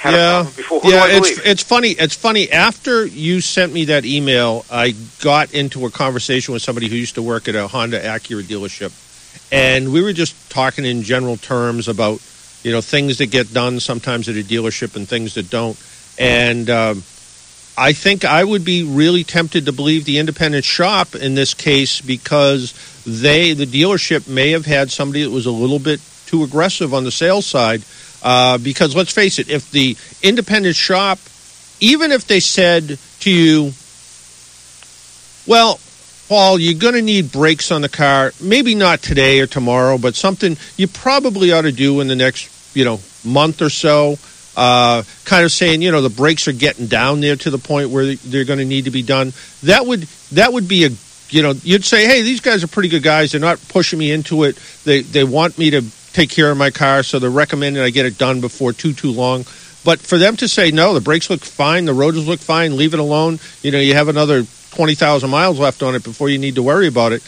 had a yeah. problem before. Who yeah. It's it's funny. It's funny. After you sent me that email, I got into a conversation with somebody who used to work at a Honda Acura dealership, and we were just talking in general terms about you know things that get done sometimes at a dealership and things that don't. And um, I think I would be really tempted to believe the independent shop in this case because they, the dealership, may have had somebody that was a little bit too aggressive on the sales side. Uh, because let's face it, if the independent shop, even if they said to you, well, Paul, you're going to need brakes on the car. Maybe not today or tomorrow, but something you probably ought to do in the next, you know, month or so. Uh, kind of saying, you know, the brakes are getting down there to the point where they're going to need to be done. That would that would be a, you know, you'd say, hey, these guys are pretty good guys. They're not pushing me into it. They they want me to take care of my car, so they're recommending I get it done before too too long. But for them to say no, the brakes look fine, the rotors look fine, leave it alone. You know, you have another twenty thousand miles left on it before you need to worry about it.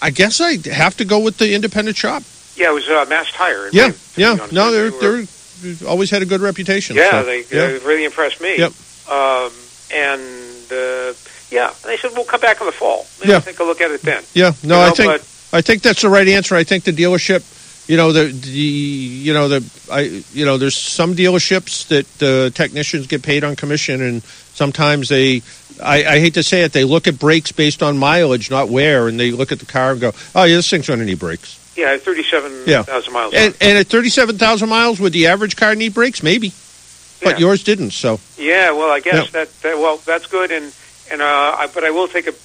I guess I have to go with the independent shop. yeah, it was uh, Mass Tire. Yeah, yeah. No, They they're were- they're always had a good reputation. Yeah, so, they, yeah. they really impressed me. Yep. Um, and uh, yeah, they said we'll come back in the fall. Maybe Yeah. take a look at it then. Yeah, no, You I think but- I think that's the right answer. I think the dealership, you know, the, the you know the I you know there's some dealerships that the technicians get paid on commission, and sometimes they. I, I hate to say it, they look at brakes based on mileage, not wear, and they look at the car and go, "Oh, yeah, this thing's going to need brakes." Yeah, thirty-seven Yeah. thousand miles. And, and at thirty-seven thousand miles, would the average car need brakes? Maybe, but Yeah. yours didn't. So yeah, well, I guess Yeah. that, that well, that's good. And and uh, I, but I will take it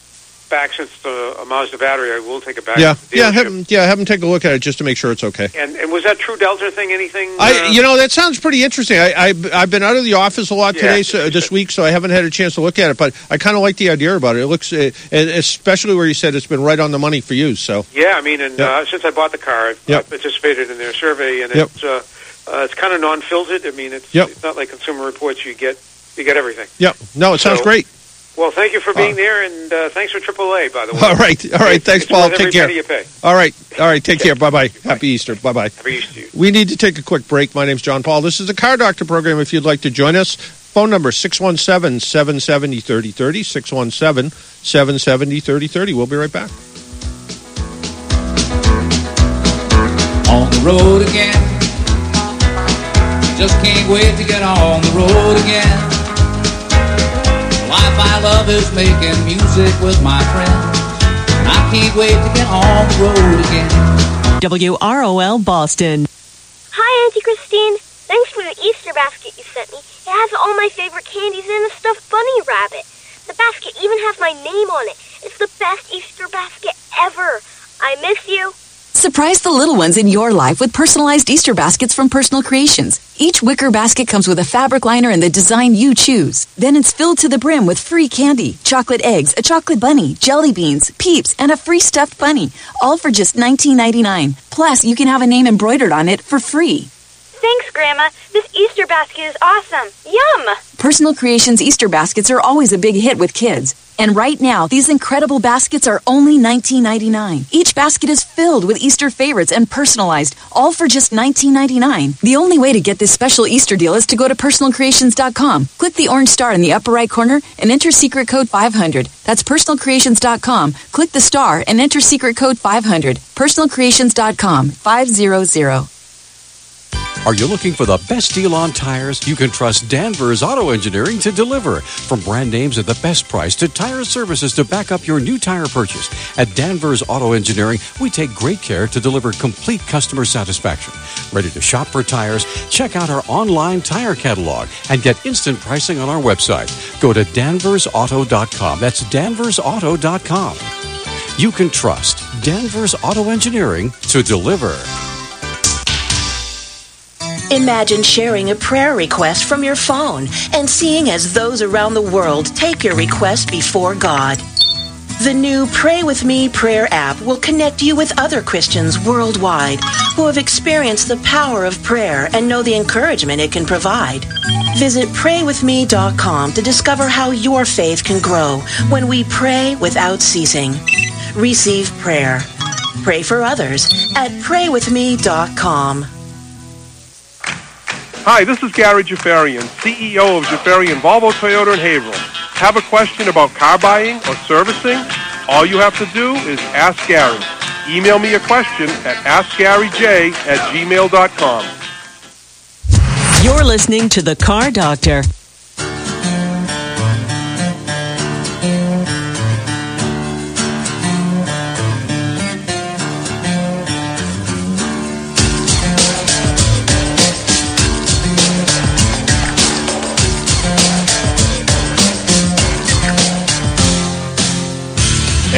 back since the a Mazda battery. I will take it back. yeah, yeah, have them, yeah, have them take a look at it just to make sure it's okay. And and was that TrueDelta thing? Anything? I, uh, you know, that sounds pretty interesting. I, I, I've been out of the office a lot Yeah, today, so, this week, so I haven't had a chance to look at it. But I kind of like the idea about it. It looks, uh, especially where you said it's been right on the money for you. So Yeah, I mean, and Yep. uh, since I bought the car, I've, Yep. Participated in their survey, and Yep. it's uh, uh, it's kind of non-filtered. I mean, it's, it's not like Consumer Reports. You get you get everything. yeah, no, it sounds So- great. Well, thank you for being Uh, there, and uh, thanks for AAA, by the way. All right, all right. Thanks, it's Paul. Take care. penny you pay. All right, all right. Take care. Bye bye. Bye. Happy Easter. Bye bye. Happy Easter to you. We need to take a quick break. My name's John Paul. This is the Car Doctor program. If you'd like to join us, phone number 617 770 3030. 617 770 3030. We'll be right back. on the road again. Just can't wait to get on the road again. The life I love is making music with my friends. And I can't wait to get on the road again. WROL Boston. Hi, Auntie Christine. Thanks for the Easter basket you sent me. It has all my favorite candies and a stuffed bunny rabbit. The basket even has my name on it. It's the best Easter basket ever. I miss you. Surprise the little ones in your life with personalized Easter baskets from Personal Creations. Each wicker basket comes with a fabric liner and the design you choose. Then it's filled to the brim with free candy, chocolate eggs, a chocolate bunny, jelly beans, peeps, and a free stuffed bunny, all for just $19.99. Plus, you can have a name embroidered on it for free. Thanks, Grandma. This Easter basket is awesome. Yum! Personal Creations Easter baskets are always a big hit with kids. And right now, these incredible baskets are only $19.99. Each basket is filled with Easter favorites and personalized, all for just $19.99. The only way to get this special Easter deal is to go to personalcreations.com. Click the orange star in the upper right corner and enter secret code 500. That's personalcreations.com. Click the star and enter secret code 500. Personalcreations.com 500. Are you looking for the best deal on tires? You can trust Danvers Auto Engineering to deliver. From brand names at the best price to tire services to back up your new tire purchase. At Danvers Auto Engineering, we take great care to deliver complete customer satisfaction. Ready to shop for tires? Check out our online tire catalog and get instant pricing on our website. Go to danversauto.com. That's danversauto.com. You can trust Danvers Auto Engineering to deliver. Imagine sharing a prayer request from your phone and seeing as those around the world take your request before God. The new Pray With Me prayer app will connect you with other Christians worldwide who have experienced the power of prayer and know the encouragement it can provide. Visit praywithme.com to discover how your faith can grow when we pray without ceasing. Receive prayer. Pray for others at praywithme.com. Hi, this is Gary Jaffarian, CEO of Jaffarian Volvo Toyota in Haverhill. Have a question about car buying or servicing? All you have to do is ask Gary. Email me a question at askgaryj at gmail.com. You're listening to The Car Doctor.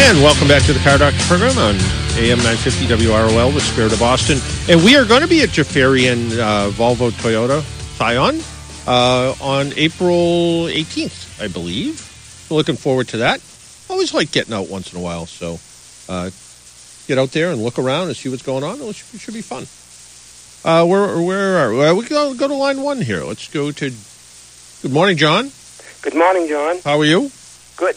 And welcome back to the Car Doctor program on AM 950 WROL, the spirit of Boston. And we are going to be at Jaffarian uh, Volvo Toyota Scion uh, on April 18th, I believe. Looking forward to that. Always like getting out once in a while. So uh, get out there and look around and see what's going on. It should, it should be fun. Uh, where where are we? Uh, we go, go to line one here. Let's go to. Good morning, John. Good morning, John. How are you? Good.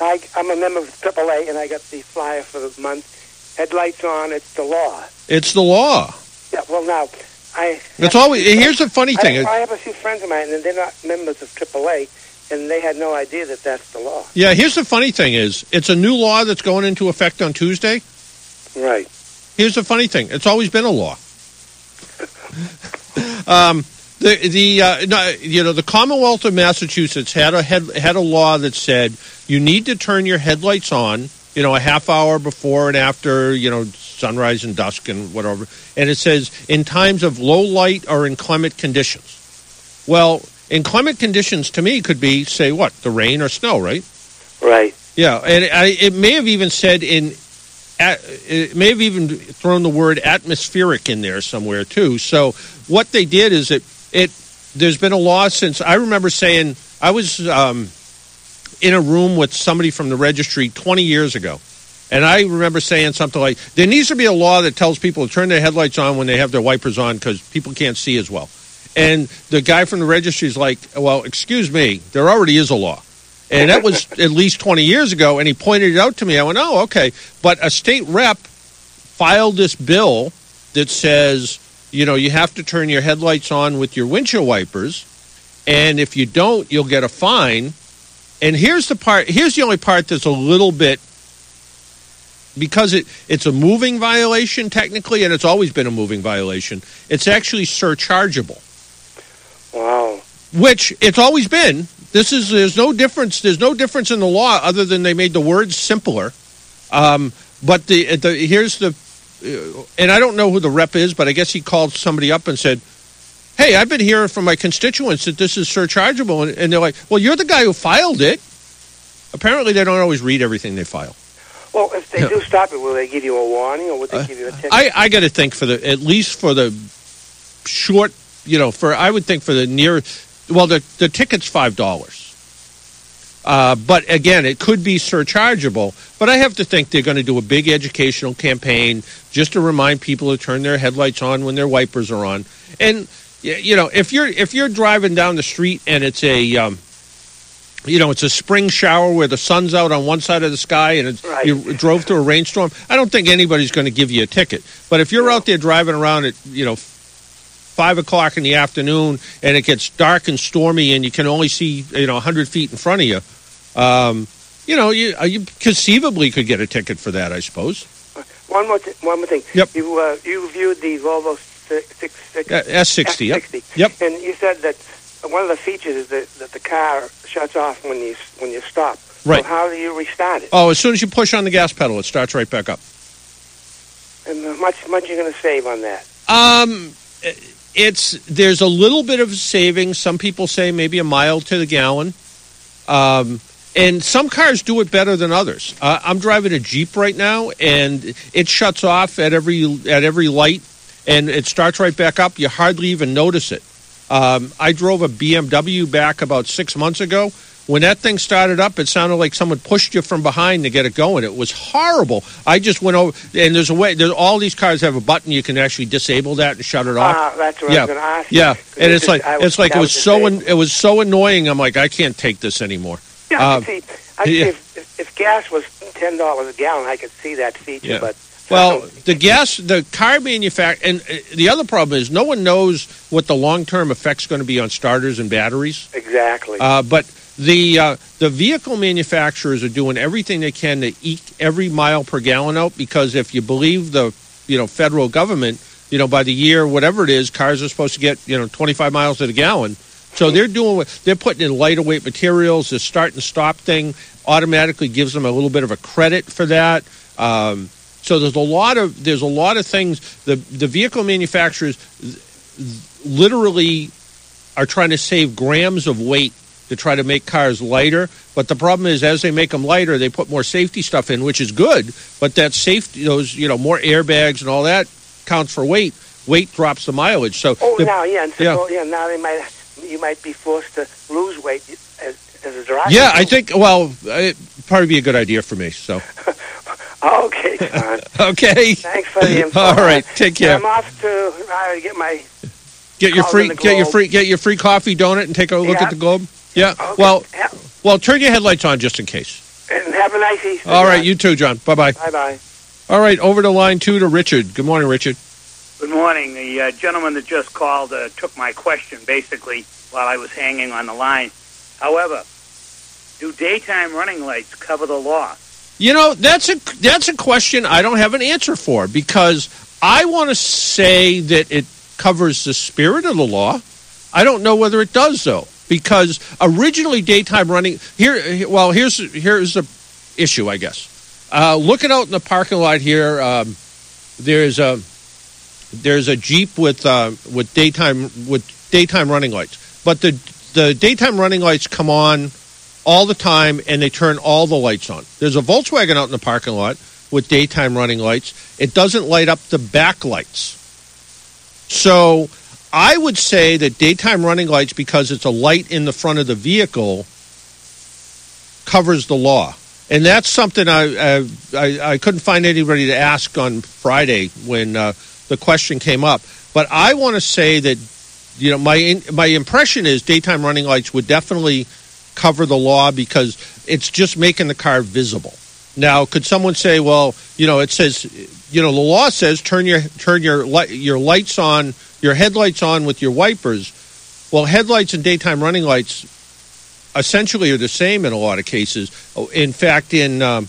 I, I'm a member of AAA, and I got the flyer for the month. Headlights on. It's the law. It's the law. Yeah. Well, now I. It's always. Here's the funny I, thing. I have a few friends of mine, and they're not members of AAA, and they had no idea that that's the law. Yeah, here's the funny thing is it's a new law that's going into effect on Tuesday. Right. Here's the funny thing. It's always been a law. um, the the uh, no, you know the Commonwealth of Massachusetts had a had, had a law that said you need to turn your headlights on, you know, a half hour before and after, you know, sunrise and dusk and whatever. And it says in times of low light or inclement conditions. Well, inclement conditions to me could be say what the rain or snow, right? Right. Yeah, and I, it may have even said in, at, it may have even thrown the word atmospheric in there somewhere too. So what they did is it it there's been a law since I remember saying I was um, in a room with somebody from the registry 20 years ago. And I remember saying something like, there needs to be a law that tells people to turn their headlights on when they have their wipers on because people can't see as well. And the guy from the registry is like, well, excuse me, there already is a law. And that was at least 20 years ago. And he pointed it out to me. I went, oh, okay. But a state rep filed this bill that says, you know, you have to turn your headlights on with your windshield wipers. And if you don't, you'll get a fine. And here's the part, here's the only part that's a little bit, because it, it's a moving violation technically, and it's always been a moving violation, it's actually surchargeable. Wow. Which it's always been. This is there's no difference. There's no difference in the law other than they made the words simpler. Um, but the, the here's the, and I don't know who the rep is, but I guess he called somebody up and said, "Hey, I've been hearing from my constituents that this is surchargeable," and, and they're like, "Well, you're the guy who filed it." Apparently, they don't always read everything they file. Well, if they Yeah. do stop it, will they give you a warning, or would they Uh, give you a ticket? I, I got to think for the at least for the short, you know, for I would think for the near, well, the the ticket's five dollars. Uh, but again, it could be surchargeable. But I have to think they're going to do a big educational campaign just to remind people to turn their headlights on when their wipers are on. And you know, if you're if you're driving down the street and it's a um, you know, it's a spring shower where the sun's out on one side of the sky and it's, Right. you drove through a rainstorm. I don't think anybody's going to give you a ticket. But if you're out there driving around at, you know, five o'clock in the afternoon and it gets dark and stormy and you can only see, you know, 100 feet in front of you, um, you know, you, uh, you conceivably could get a ticket for that, I suppose. One more, th- one more thing. Yep. You uh, you viewed the Volvo si- six six Uh, S60, yep. S60. Yep. And you said that one of the features is that, that the car shuts off when you when you stop. Right. So how do you restart it? Oh, as soon as you push on the gas pedal, it starts right back up. And how much much you going to save on that? Um, it's there's a little bit of savings. Some people say maybe a mile to the gallon. Um, and some cars do it better than others. Uh, I'm driving a Jeep right now, and it shuts off at every at every light, and it starts right back up. You hardly even notice it. Um, I drove a BMW back about six months ago. When that thing started up, it sounded like someone pushed you from behind to get it going. It was horrible. I just went over, and there's a way. There's all these cars have a button you can actually disable that and shut it off. Ah, that's what I yeah, was going to ask. yeah. And it's just- like was- it's like it was was so it. an, it was so annoying. I'm like I can't take this anymore. Yeah, Uh, see. I yeah. if, if, if gas was ten dollars a gallon, I could see that feature. Yeah. But Well, the gas, the car manufacturer, and uh, the other problem is no one knows what the long term effect's going to be on starters and batteries. exactly. Uh, but the uh, the vehicle manufacturers are doing everything they can to eke every mile per gallon out because if you believe the you know federal government, you know by the year whatever it is, cars are supposed to get you know 25 miles to the gallon. So they're doing what they're putting in lighter weight materials. The start and stop thing automatically gives them a little bit of a credit for that. Um, so there's a lot of there's a lot of things. The the vehicle manufacturers literally are trying to save grams of weight to try to make cars lighter. But the problem is, as they make them lighter, they put more safety stuff in, which is good. But that safety, those you know, more airbags and all that counts for weight. Weight drops the mileage. So oh, the- now yeah, and so, yeah. oh, yeah, now they might you might be forced to lose weight as, as a driver. yeah, I think. Well, it probably be a good idea for me. So Okay, John. okay. Thanks for the info. All right, take care. I'm off to uh, get my. Get your free get your free get your free coffee donut and take a look Yeah. at the globe. Yeah. Okay. Well, Yeah. well, turn your headlights on just in case. And have a nice Easter. All right, you too, John. Bye bye. Bye bye. All right, over to line two to Richard. Good morning, Richard. Good morning. The uh, gentleman that just called uh, took my question basically while I was hanging on the line. However, do daytime running lights cover the law? You know, that's a that's a question I don't have an answer for because I want to say that it covers the spirit of the law. I don't know whether it does though because originally daytime running here well here's here's the issue I guess. Uh, looking out in the parking lot here, um, there's a there's a Jeep with uh, with daytime with daytime running lights, but the the daytime running lights come on all the time and they turn all the lights on. There's a Volkswagen out in the parking lot with daytime running lights. It doesn't light up the back lights. So I would say that daytime running lights, because it's a light in the front of the vehicle, covers the law. And that's something I, I, I, couldn't find anybody to ask on Friday when uh, the question came up. But I want to say that, you know, my, my impression is daytime running lights would definitely cover the law because it's just making the car visible. Now, could someone say, well, you know, it says, you know, the law says turn your turn your your lights on, your headlights on with your wipers. Well, headlights and daytime running lights essentially are the same in a lot of cases. Oh, In fact, in um,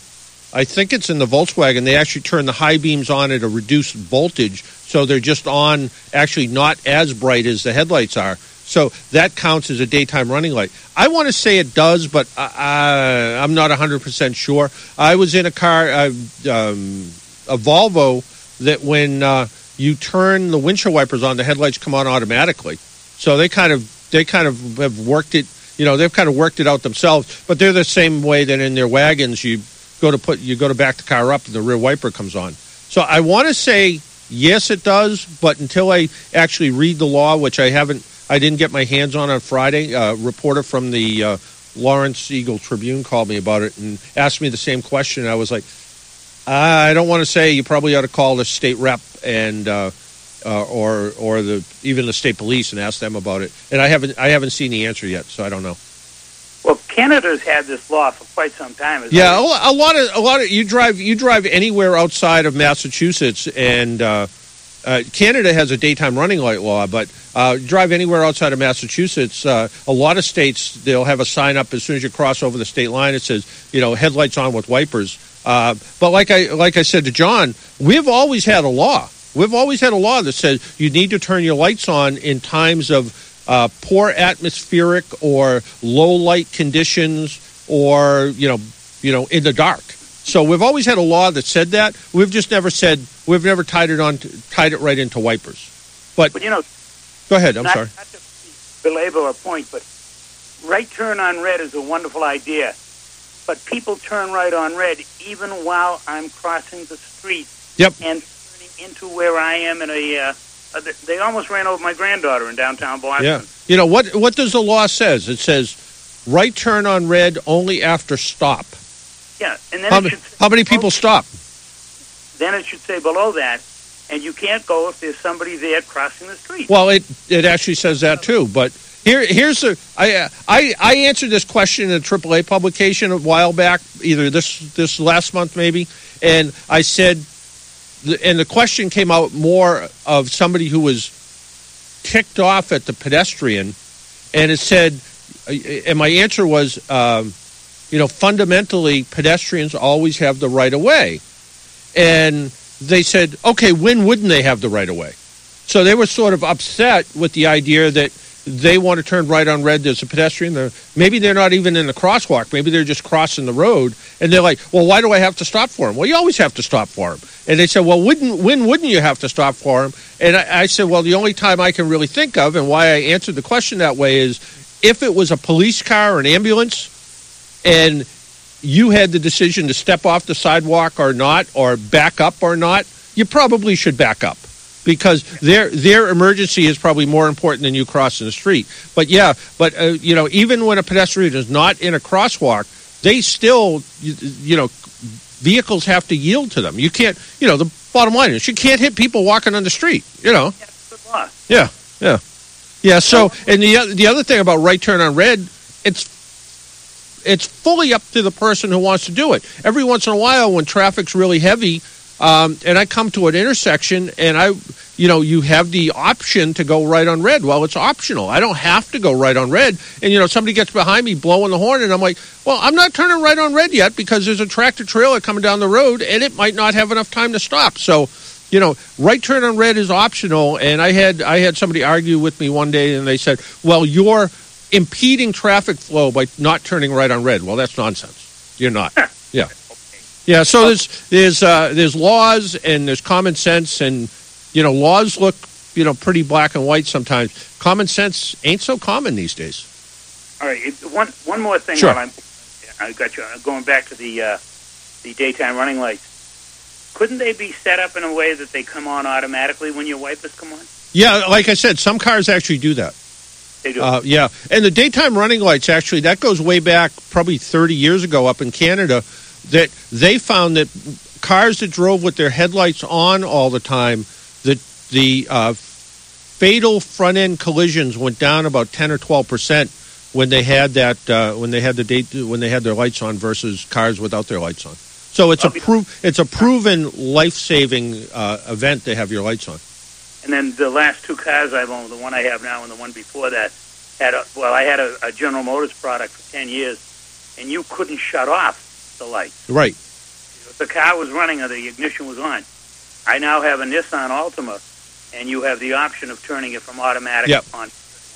I think it's in the Volkswagen, they actually turn the high beams on at a reduced voltage, so they're just on actually not as bright as the headlights are. So that counts as a daytime running light. I want to say it does, but I, I, I'm not 100% sure. I was in a car, uh, um, a Volvo, that when uh, you turn the windshield wipers on, the headlights come on automatically. So they kind of they kind of have worked it. You know, they've kind of worked it out themselves. But they're the same way that in their wagons, you go to put you go to back the car up and the rear wiper comes on. So I want to say yes, it does. But until I actually read the law, which I haven't, I didn't get my hands on on Friday. A reporter from the uh, Lawrence Eagle Tribune called me about it and asked me the same question. I was like, I don't want to say. You probably ought to call the state rep and uh, uh, or or the even the state police and ask them about it. And I haven't I haven't seen the answer yet, so I don't know. Well, Canada's had this law for quite some time. Yeah, I- a lo- a lot of a lot of you drive you drive anywhere outside of Massachusetts, and uh, uh, Canada has a daytime running light law, but uh, drive anywhere outside of Massachusetts, uh, a lot of states they'll have a sign up as soon as you cross over the state line. It says you know headlights on with wipers. Uh, but like I like I said to John, we've always had a law. We've always had a law that says you need to turn your lights on in times of uh, poor atmospheric or low light conditions, or you know, you know, in the dark. So we've always had a law that said that. We've just never said we've never tied it on tied it right into wipers. But But you know, go ahead. I'm not, sorry. not to belabor a point, but right turn on red is a wonderful idea. But people turn right on red even while I'm crossing the street Yep. and turning into where I am in a. Uh, uh, they almost ran over my granddaughter in downtown Boston. Yeah. You know what? What does the law says? It says right turn on red only after stop. Yeah, and then How, it should how many people stop? then it should say below that, and you can't go if there's somebody there crossing the street. Well, it it actually says that too. But here here's a I I I answered this question in a AAA publication a while back, either this this last month maybe, and I said, and the question came out more of somebody who was ticked off at the pedestrian, and it said, and my answer was, um, you know, fundamentally pedestrians always have the right of way, and they said, okay, when wouldn't they have the right of way? So they were sort of upset with the idea that they want to turn right on red. There's a pedestrian. They're, maybe they're not even in the crosswalk. Maybe they're just crossing the road. And they're like, well, why do I have to stop for him? Well, you always have to stop for him. And they said, well, wouldn't, when wouldn't you have to stop for him? And I, I said, well, the only time I can really think of and why I answered the question that way is if it was a police car or an ambulance and you had the decision to step off the sidewalk or not, or back up or not, you probably should back up because their their emergency is probably more important than you crossing the street. But yeah, but uh, you know, even when a pedestrian is not in a crosswalk, they still you, you know vehicles have to yield to them. You can't, you know, the bottom line is you can't hit people walking on the street. You know. Yeah, yeah, yeah. So, and the the other thing about right turn on red, it's it's fully up to the person who wants to do it. Every once in a while, when traffic's really heavy, um, and I come to an intersection, and I, you know, you have the option to go right on red. Well, it's optional. I don't have to go right on red. And you know, somebody gets behind me blowing the horn, and I'm like, well, I'm not turning right on red yet because there's a tractor trailer coming down the road, and it might not have enough time to stop. So you know, right turn on red is optional. And I had I had somebody argue with me one day, and they said, "Well, you're impeding traffic flow by not turning right on red." Well, that's nonsense. You're not. Yeah, yeah. So there's there's uh, there's laws and there's common sense, and you know, laws look you know pretty black and white sometimes. Common sense ain't so common these days. All right, one one more thing Sure. I'm I got you going back to the uh, the daytime running lights. Couldn't they be set up in a way that they come on automatically when your wipers come on? Yeah, like I said, some cars actually do that. They do. Uh, yeah, and the daytime running lights actually that goes way back, probably 30 years ago, up in Canada. That they found that cars that drove with their headlights on all the time, that the uh, fatal front end collisions went down about 10 or 12 percent when they had that uh, when they had the date when they had their lights on versus cars without their lights on. So it's a pro- it's a proven life saving uh, event to have your lights on. And then the last two cars I've owned, the one I have now and the one before that, had a, well, I had a, a General Motors product for ten years, and you couldn't shut off the light. Right. If the car was running or the ignition was on, I now have a Nissan Altima, and you have the option of turning it from automatic Yep. on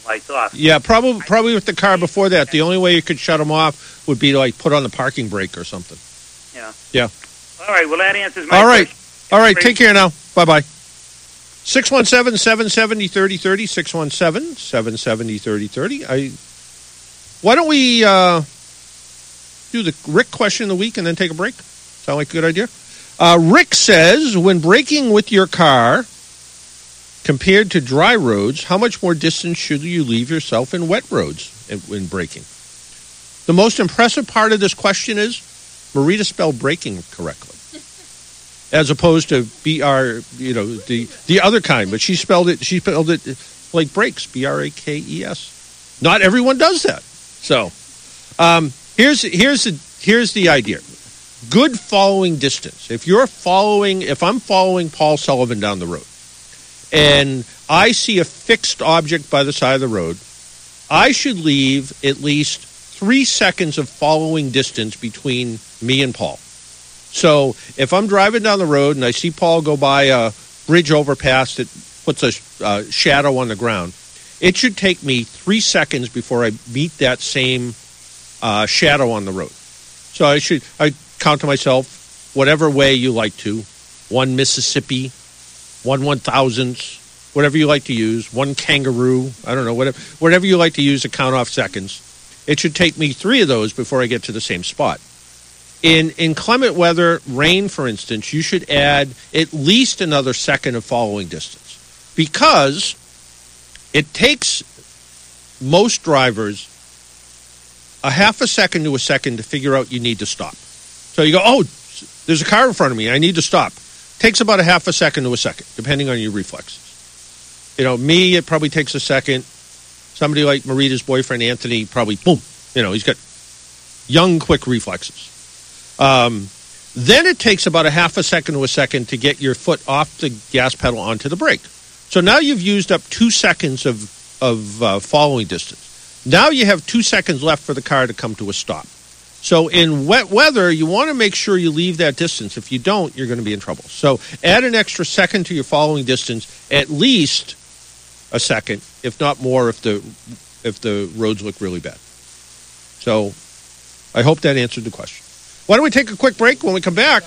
lights off. Yeah, probably probably with the car before that, the only way you could shut them off would be to like put on the parking brake or something. Yeah. Yeah. All right. Well, that answers my All right. question. All right. Take care now. Bye bye. 617 770 3030. 617 770 3030. I. Why don't we uh, do the Rick question of the week and then take a break? Sound like a good idea? Uh, Rick says when braking with your car, compared to dry roads, how much more distance should you leave yourself in wet roads in braking? The most impressive part of this question is Marita spelled breaking correctly, as opposed to B R, you know, the the other kind. But she spelled it. She spelled it like breaks, B R A K E S. Not everyone does that. So um, here's here's the here's the idea. Good following distance. If you're following, if I'm following Paul Sullivan down the road, and I see a fixed object by the side of the road, I should leave at least three seconds of following distance between me and Paul. So if I'm driving down the road and I see Paul go by a bridge overpass that puts a uh, shadow on the ground, it should take me three seconds before I meet that same uh, shadow on the road. So I should I count to myself whatever way you like to, one Mississippi, one one thousandths, whatever you like to use, one kangaroo. I don't know whatever whatever you like to use to count off seconds. It should take me three of those before I get to the same spot. In inclement weather, rain, for instance, you should add at least another second of following distance because it takes most drivers a half a second to a second to figure out you need to stop. So you go, oh, there's a car in front of me. I need to stop. Takes about a half a second to a second, depending on your reflexes. You know, me, it probably takes a second. Somebody like Marita's boyfriend, Anthony, probably, boom. You know, he's got young, quick reflexes. Um, then it takes about a half a second to a second to get your foot off the gas pedal onto the brake. So now you've used up two seconds of, of uh, following distance. Now you have two seconds left for the car to come to a stop. So in wet weather, you want to make sure you leave that distance. If you don't, you're going to be in trouble. So add an extra second to your following distance, at least a second, if not more, if the if the roads look really bad. So I hope that answered the question. Why don't we take a quick break? When we come back,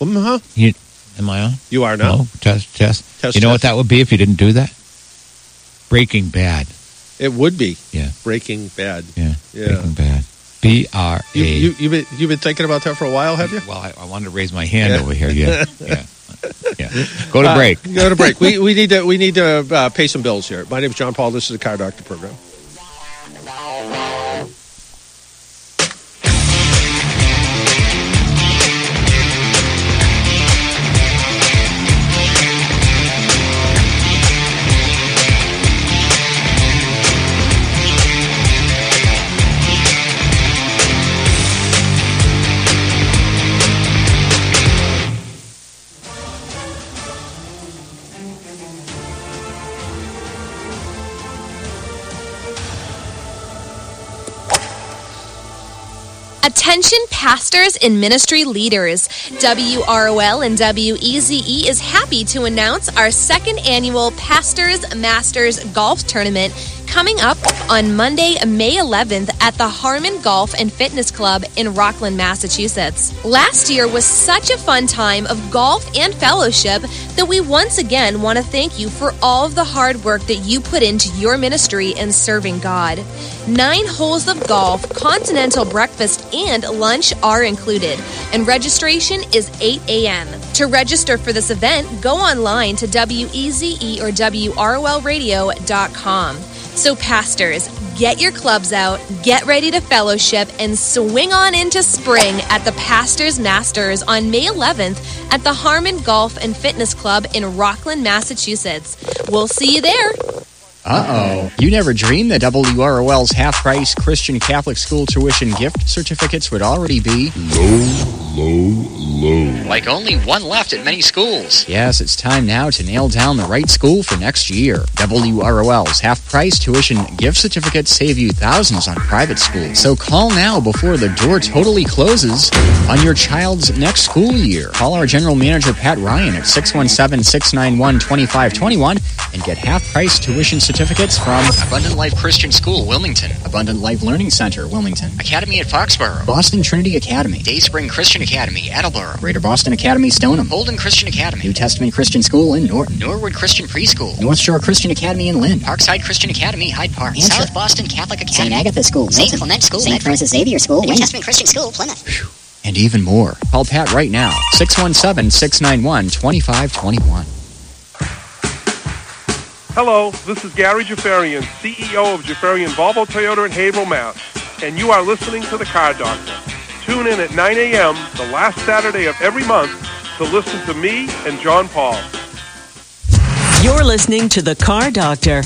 um, huh? You, am I on? You are now. No, test, test. Test, you know what that would be if you didn't do that? Breaking Bad. It would be. Yeah. Breaking Bad. Yeah. Yeah. Breaking Bad. B R A. You, you, you've, been, you've been thinking about that for a while, have you? Well, I, I wanted to raise my hand Yeah. over here. Yeah. yeah. Yeah. Go to Uh, break. go to break. we, we need to we need to uh, pay some bills here. My name is John Paul. This is the Car Doctor program. Attention pastors and ministry leaders. WROL and WEZE is happy to announce our second annual Pastors Masters Golf Tournament coming up on Monday, May 11th at the Harmon Golf and Fitness Club in Rockland, Massachusetts. Last year was such a fun time of golf and fellowship that we once again want to thank you for all of the hard work that you put into your ministry and serving God. Nine holes of golf, continental breakfast, and lunch are included, and registration is 8 a.m. To register for this event, go online to WEZE or WROLradio.com. So, pastors, get your clubs out, get ready to fellowship, and swing on into spring at the Pastors Masters on May 11th at the Harmon Golf and Fitness Club in Rockland, Massachusetts. We'll see you there. Uh oh. You never dreamed that WROL's half price Christian Catholic school tuition gift certificates would already be Low, low, low. like only one left at many schools. Yes, it's time now to nail down the right school for next year. WROL's half price tuition gift certificates save you thousands on private schools. So call now before the door totally closes on your child's next school year. Call our general manager Pat Ryan at 617 691 2521 and get half price tuition certificates from Abundant Life Christian School, Wilmington, Abundant Life Learning Center, Wilmington, Academy at Foxborough, Boston Trinity Academy, Dayspring Christian Academy, Attleboro, Greater Boston Academy, Stoneham, Holden Christian Academy, New Testament Christian School in Norton, Norwood Christian Preschool, North Shore Christian Academy in Lynn, Parkside Christian Academy, Hyde Park, South Boston Catholic Academy, St. Agatha School, St. Clement School, St. Francis Xavier School, New Testament Christian School, Plymouth. And even more. Call Pat right now, 617 691 2521. Hello, this is Gary Jaffarian, CEO of Jaffarian Volvo Toyota in Haverhill, Mass. And you are listening to The Car Doctor. Tune in at 9 a.m. the last Saturday of every month to listen to me and John Paul. You're listening to The Car Doctor.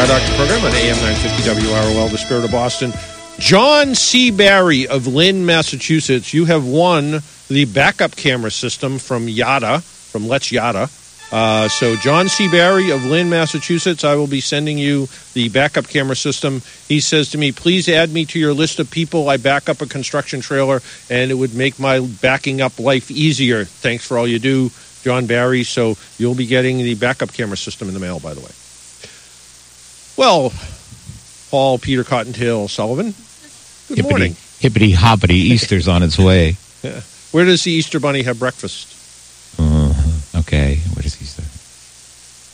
Car Doctor program on AM 950 WROL, the spirit of Boston. John C. Barry of Lynn, Massachusetts, you have won the backup camera system from Yada, from Let's Yada. Uh, so, John C. Barry of Lynn, Massachusetts, I will be sending you the backup camera system. He says to me, please add me to your list of people. I back up a construction trailer, and it would make my backing up life easier. Thanks for all you do, John Barry. So, you'll be getting the backup camera system in the mail, by the way. Well, Paul Peter Cottontail Sullivan. Good hippity, morning. Hippity hoppity, Easter's on its way. Yeah. Where does the Easter Bunny have breakfast? Uh, okay, what is Easter?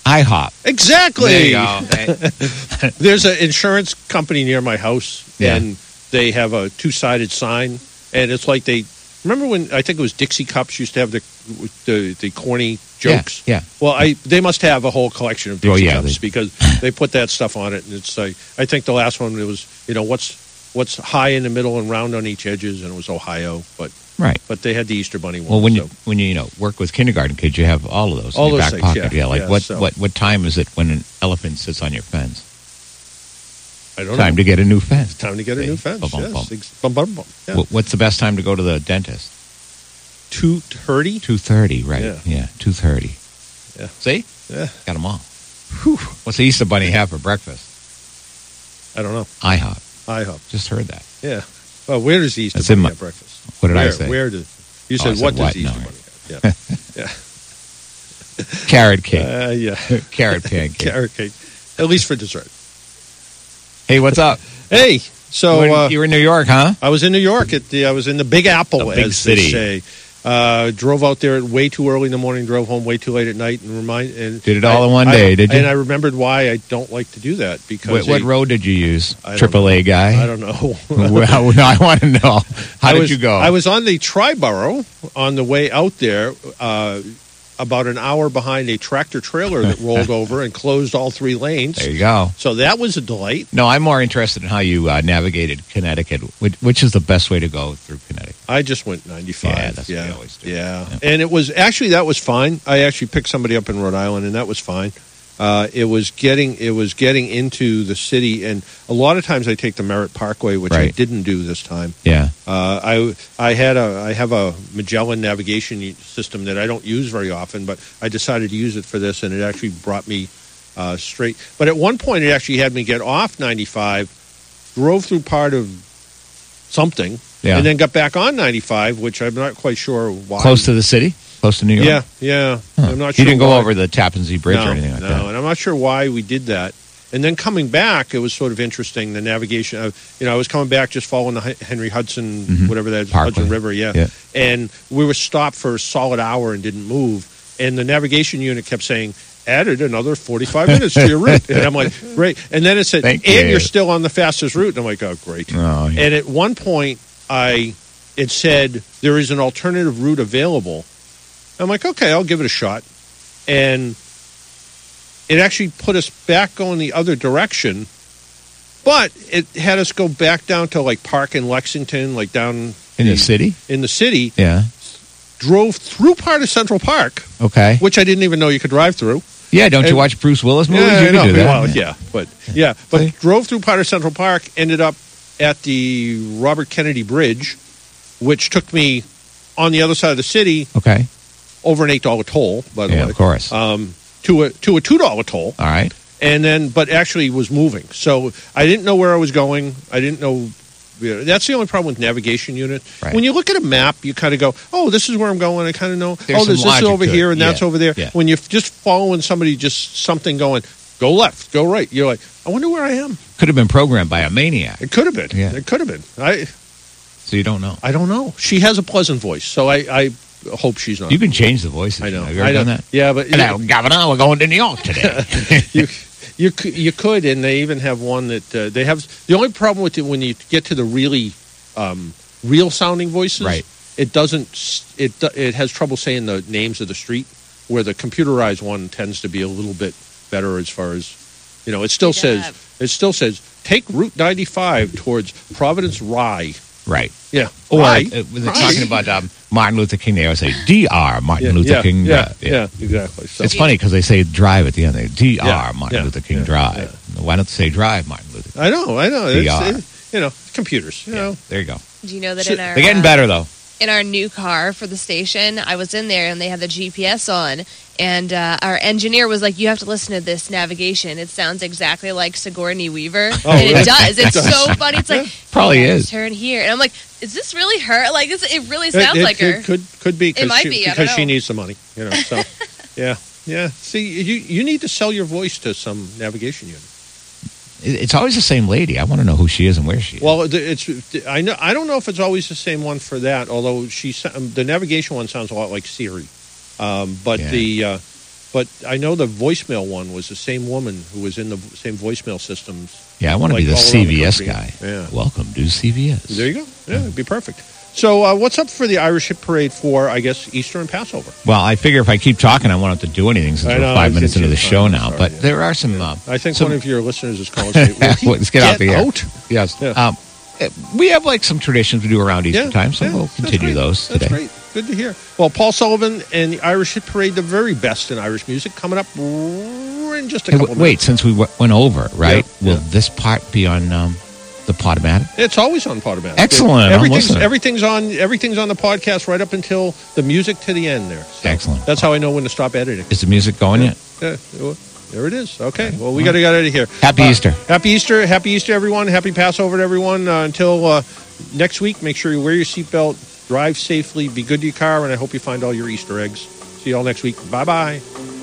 IHOP. Exactly. There you go. There's an insurance company near my house, Yeah. and they have a two-sided sign, and it's like they remember when I think it was Dixie Cups used to have the the, the corny jokes. Yeah, yeah. Well, I they must have a whole collection of oh, Dixie Oh, yeah, Cups they- because they put that stuff on it, and it's like I think the last one it was you know what's what's high in the middle and round on each edges, and it was Ohio, but Right. but they had the Easter Bunny one. Well, when so. you when you you know work with kindergarten kids, you have all of those All in your those back things, pocket. yeah, like yeah, what so- what what time is it when an elephant sits on your fence? I don't time know. to get a new fence. Time to get a new fence. Bum, bum, yes. bum. Bum. Yeah. Wh- What's the best time to go to the dentist? Two thirty. Two thirty, right? Yeah. Yeah, two thirty. Yeah. See, Yeah. got them all. What's the Easter Bunny have for breakfast? I don't know. IHOP. IHOP. Just heard that. Yeah. Well, where does Easter That's in Bunny my- have breakfast? What did I where, say? Where did you Oh, said I said what does what? the Easter No. Bunny have? Yeah. yeah. Carrot cake. Uh, yeah. Carrot pancake. Carrot cake. At least for dessert. Hey, what's up? Hey, so you, were in, uh, you were in New York, huh? I was in New York at the I was in the Big Apple, The big as city. they say. Uh, drove out there way too early in the morning. Drove home way too late at night, and remind and Did it all I- in one I- day, did you? And I remembered why I don't like to do that because What, what they- road did you use? I Triple A know. guy. I don't know. well, I want to know. How I did was- you go? I was on the Triborough on the way out there, uh, about an hour behind a tractor trailer that rolled over and closed all three lanes. there you go. So that was a delight. No, I'm more interested in how you uh, navigated Connecticut. Which, which is the best way to go through Connecticut? I just went 95. Yeah, that's what yeah. you always do. Yeah. And it was actually that was fine. I actually picked somebody up in Rhode Island and that was fine. Uh, it was getting it was getting into the city and a lot of times I take the Merritt Parkway which I didn't do this time. Yeah. Uh, I I had a I have a Magellan navigation system that I don't use very often, but I decided to use it for this, and it actually brought me uh, straight. But at one point, it actually had me get off 95, drove through part of something, Yeah. and then got back on 95, which I'm not quite sure why. Close to the city? Close to New York? yeah, yeah. Huh. I'm not Sure you didn't go why. over the Tappan Zee Bridge no, or anything like no, that? and I'm not sure why we did that. And then coming back, it was sort of interesting. The navigation, you know, I was coming back just following the Henry Hudson, Mhm. whatever that Parkway. Hudson River, yeah. Yeah. And we were stopped for a solid hour and didn't move. And the navigation unit kept saying, added another 45 minutes to your route. And I'm like, great. And then it said, Thank and you. you're still on the fastest route. And I'm like, oh, great. Oh, yeah. And at one point, I it said there is an alternative route available. I'm like, okay, I'll give it a shot. And it actually put us back going the other direction, but it had us go back down to like Park in Lexington, like down In the city? in the city. Yeah. Drove through part of Central Park, Okay. which I didn't even know you could drive through. Yeah, don't you watch Bruce Willis movies? Yeah, you can know. do that. Well, yeah, but yeah, but drove through part of Central Park, ended up at the Robert Kennedy Bridge, which took me on the other side of the city Okay. Over an eight dollar toll. By the Yeah, way, of course. um, to a to a two dollar toll, All right. and then but actually was moving. So I didn't know where I was going. I didn't know you know, that's the only problem with navigation unit. Right. When you look at a map, you kind of go, "Oh, this is where I'm going." I kind of know. There's oh, there's this logic over here and that's over there. Yeah. When you're just following somebody, just something going, go left, go right. You're like, I wonder where I am. Could have been programmed by a maniac. It could have been. Yeah. It could have been. I So you don't know. I don't know. She has a pleasant voice, so I, I hope she's not. You can change the voices. I know. Have you ever I know. done that? Yeah, but Hello, Governor. We're going to New York today. you you could, you could, and they even have one that uh, they have. The only problem with it when you get to the really um, real sounding voices, Right. It doesn't. It do- it has trouble saying the names of the street, where the computerized one tends to be a little bit better as far as you know. It still says it still says take Route 95 towards Providence Rye. right. Yeah, Or Rye. uh, when they're Rye. talking about um, Martin Luther King, they always say Dr. Martin Yeah, Luther yeah, King. yeah, Drive. yeah, exactly. So It's funny because they say drive at the end. They Dr. Yeah, Martin yeah, Luther King yeah, Drive. Why don't they say drive Martin Luther King? I know, I know. It's, it- you know, computers. You know, There you go. Do you know that So- in our They're getting uh, better though. In our new car for the station, I was in there and they had the GPS on, and uh, our engineer was like, "You have to listen to this navigation. It sounds exactly like Sigourney Weaver, Oh, and really? it does. It's so funny. It's like Probably "Yeah, is. turn here," and I'm like, "Is this really her? Like, this, it really sounds it, it, like her." It could could be It because might she, be, because she needs the money. You know, so yeah, yeah. See, you you need to sell your voice to some navigation unit. It- It's always the same lady. I want to know who she is and where she is. Well, it's I know I don't know if it's always the same one for that. Although she um, the navigation one sounds a lot like Siri, um, but Yeah. the uh, but I know the voicemail one was the same woman who was in the same voicemail systems. yeah, I want to like be the around the CVS guy. Yeah. Welcome to CVS. There you go. Yeah, it'd be perfect. So, uh, what's up for the Irish Hit Parade for I guess Easter and Passover? Well, I figure if I keep talking, I won't have to do anything since I we're five minutes into the show now. Sorry, but yeah. there are some. Uh, I think some- one of your listeners is calling. and saying, "Will he Let's get, out the air. out?" Yes. Yeah. Um, uh, we have like some traditions we do around Easter Yeah, time, so we'll continue those That's today. great. Good to hear. Well, Paul Sullivan and the Irish Hit Parade, the very best in Irish music, coming up in just a Hey, couple w- wait, minutes. since we w- went over, right? Will this part be on um, the Podomatic? It's always on Podomatic. Excellent. Everything's, everything's on. Everything's on the podcast right up until the music to the end. There. So Excellent. That's how I know when to stop editing. Is the music going yet? Yeah, there it is. Okay. Well, we got to get out of here. Happy Uh, Easter. Happy Easter. Happy Easter, everyone. Happy Passover to everyone. Uh, until uh, next week, make sure you wear your seatbelt, drive safely, be good to your car, and I hope you find all your Easter eggs. See you all next week. Bye bye.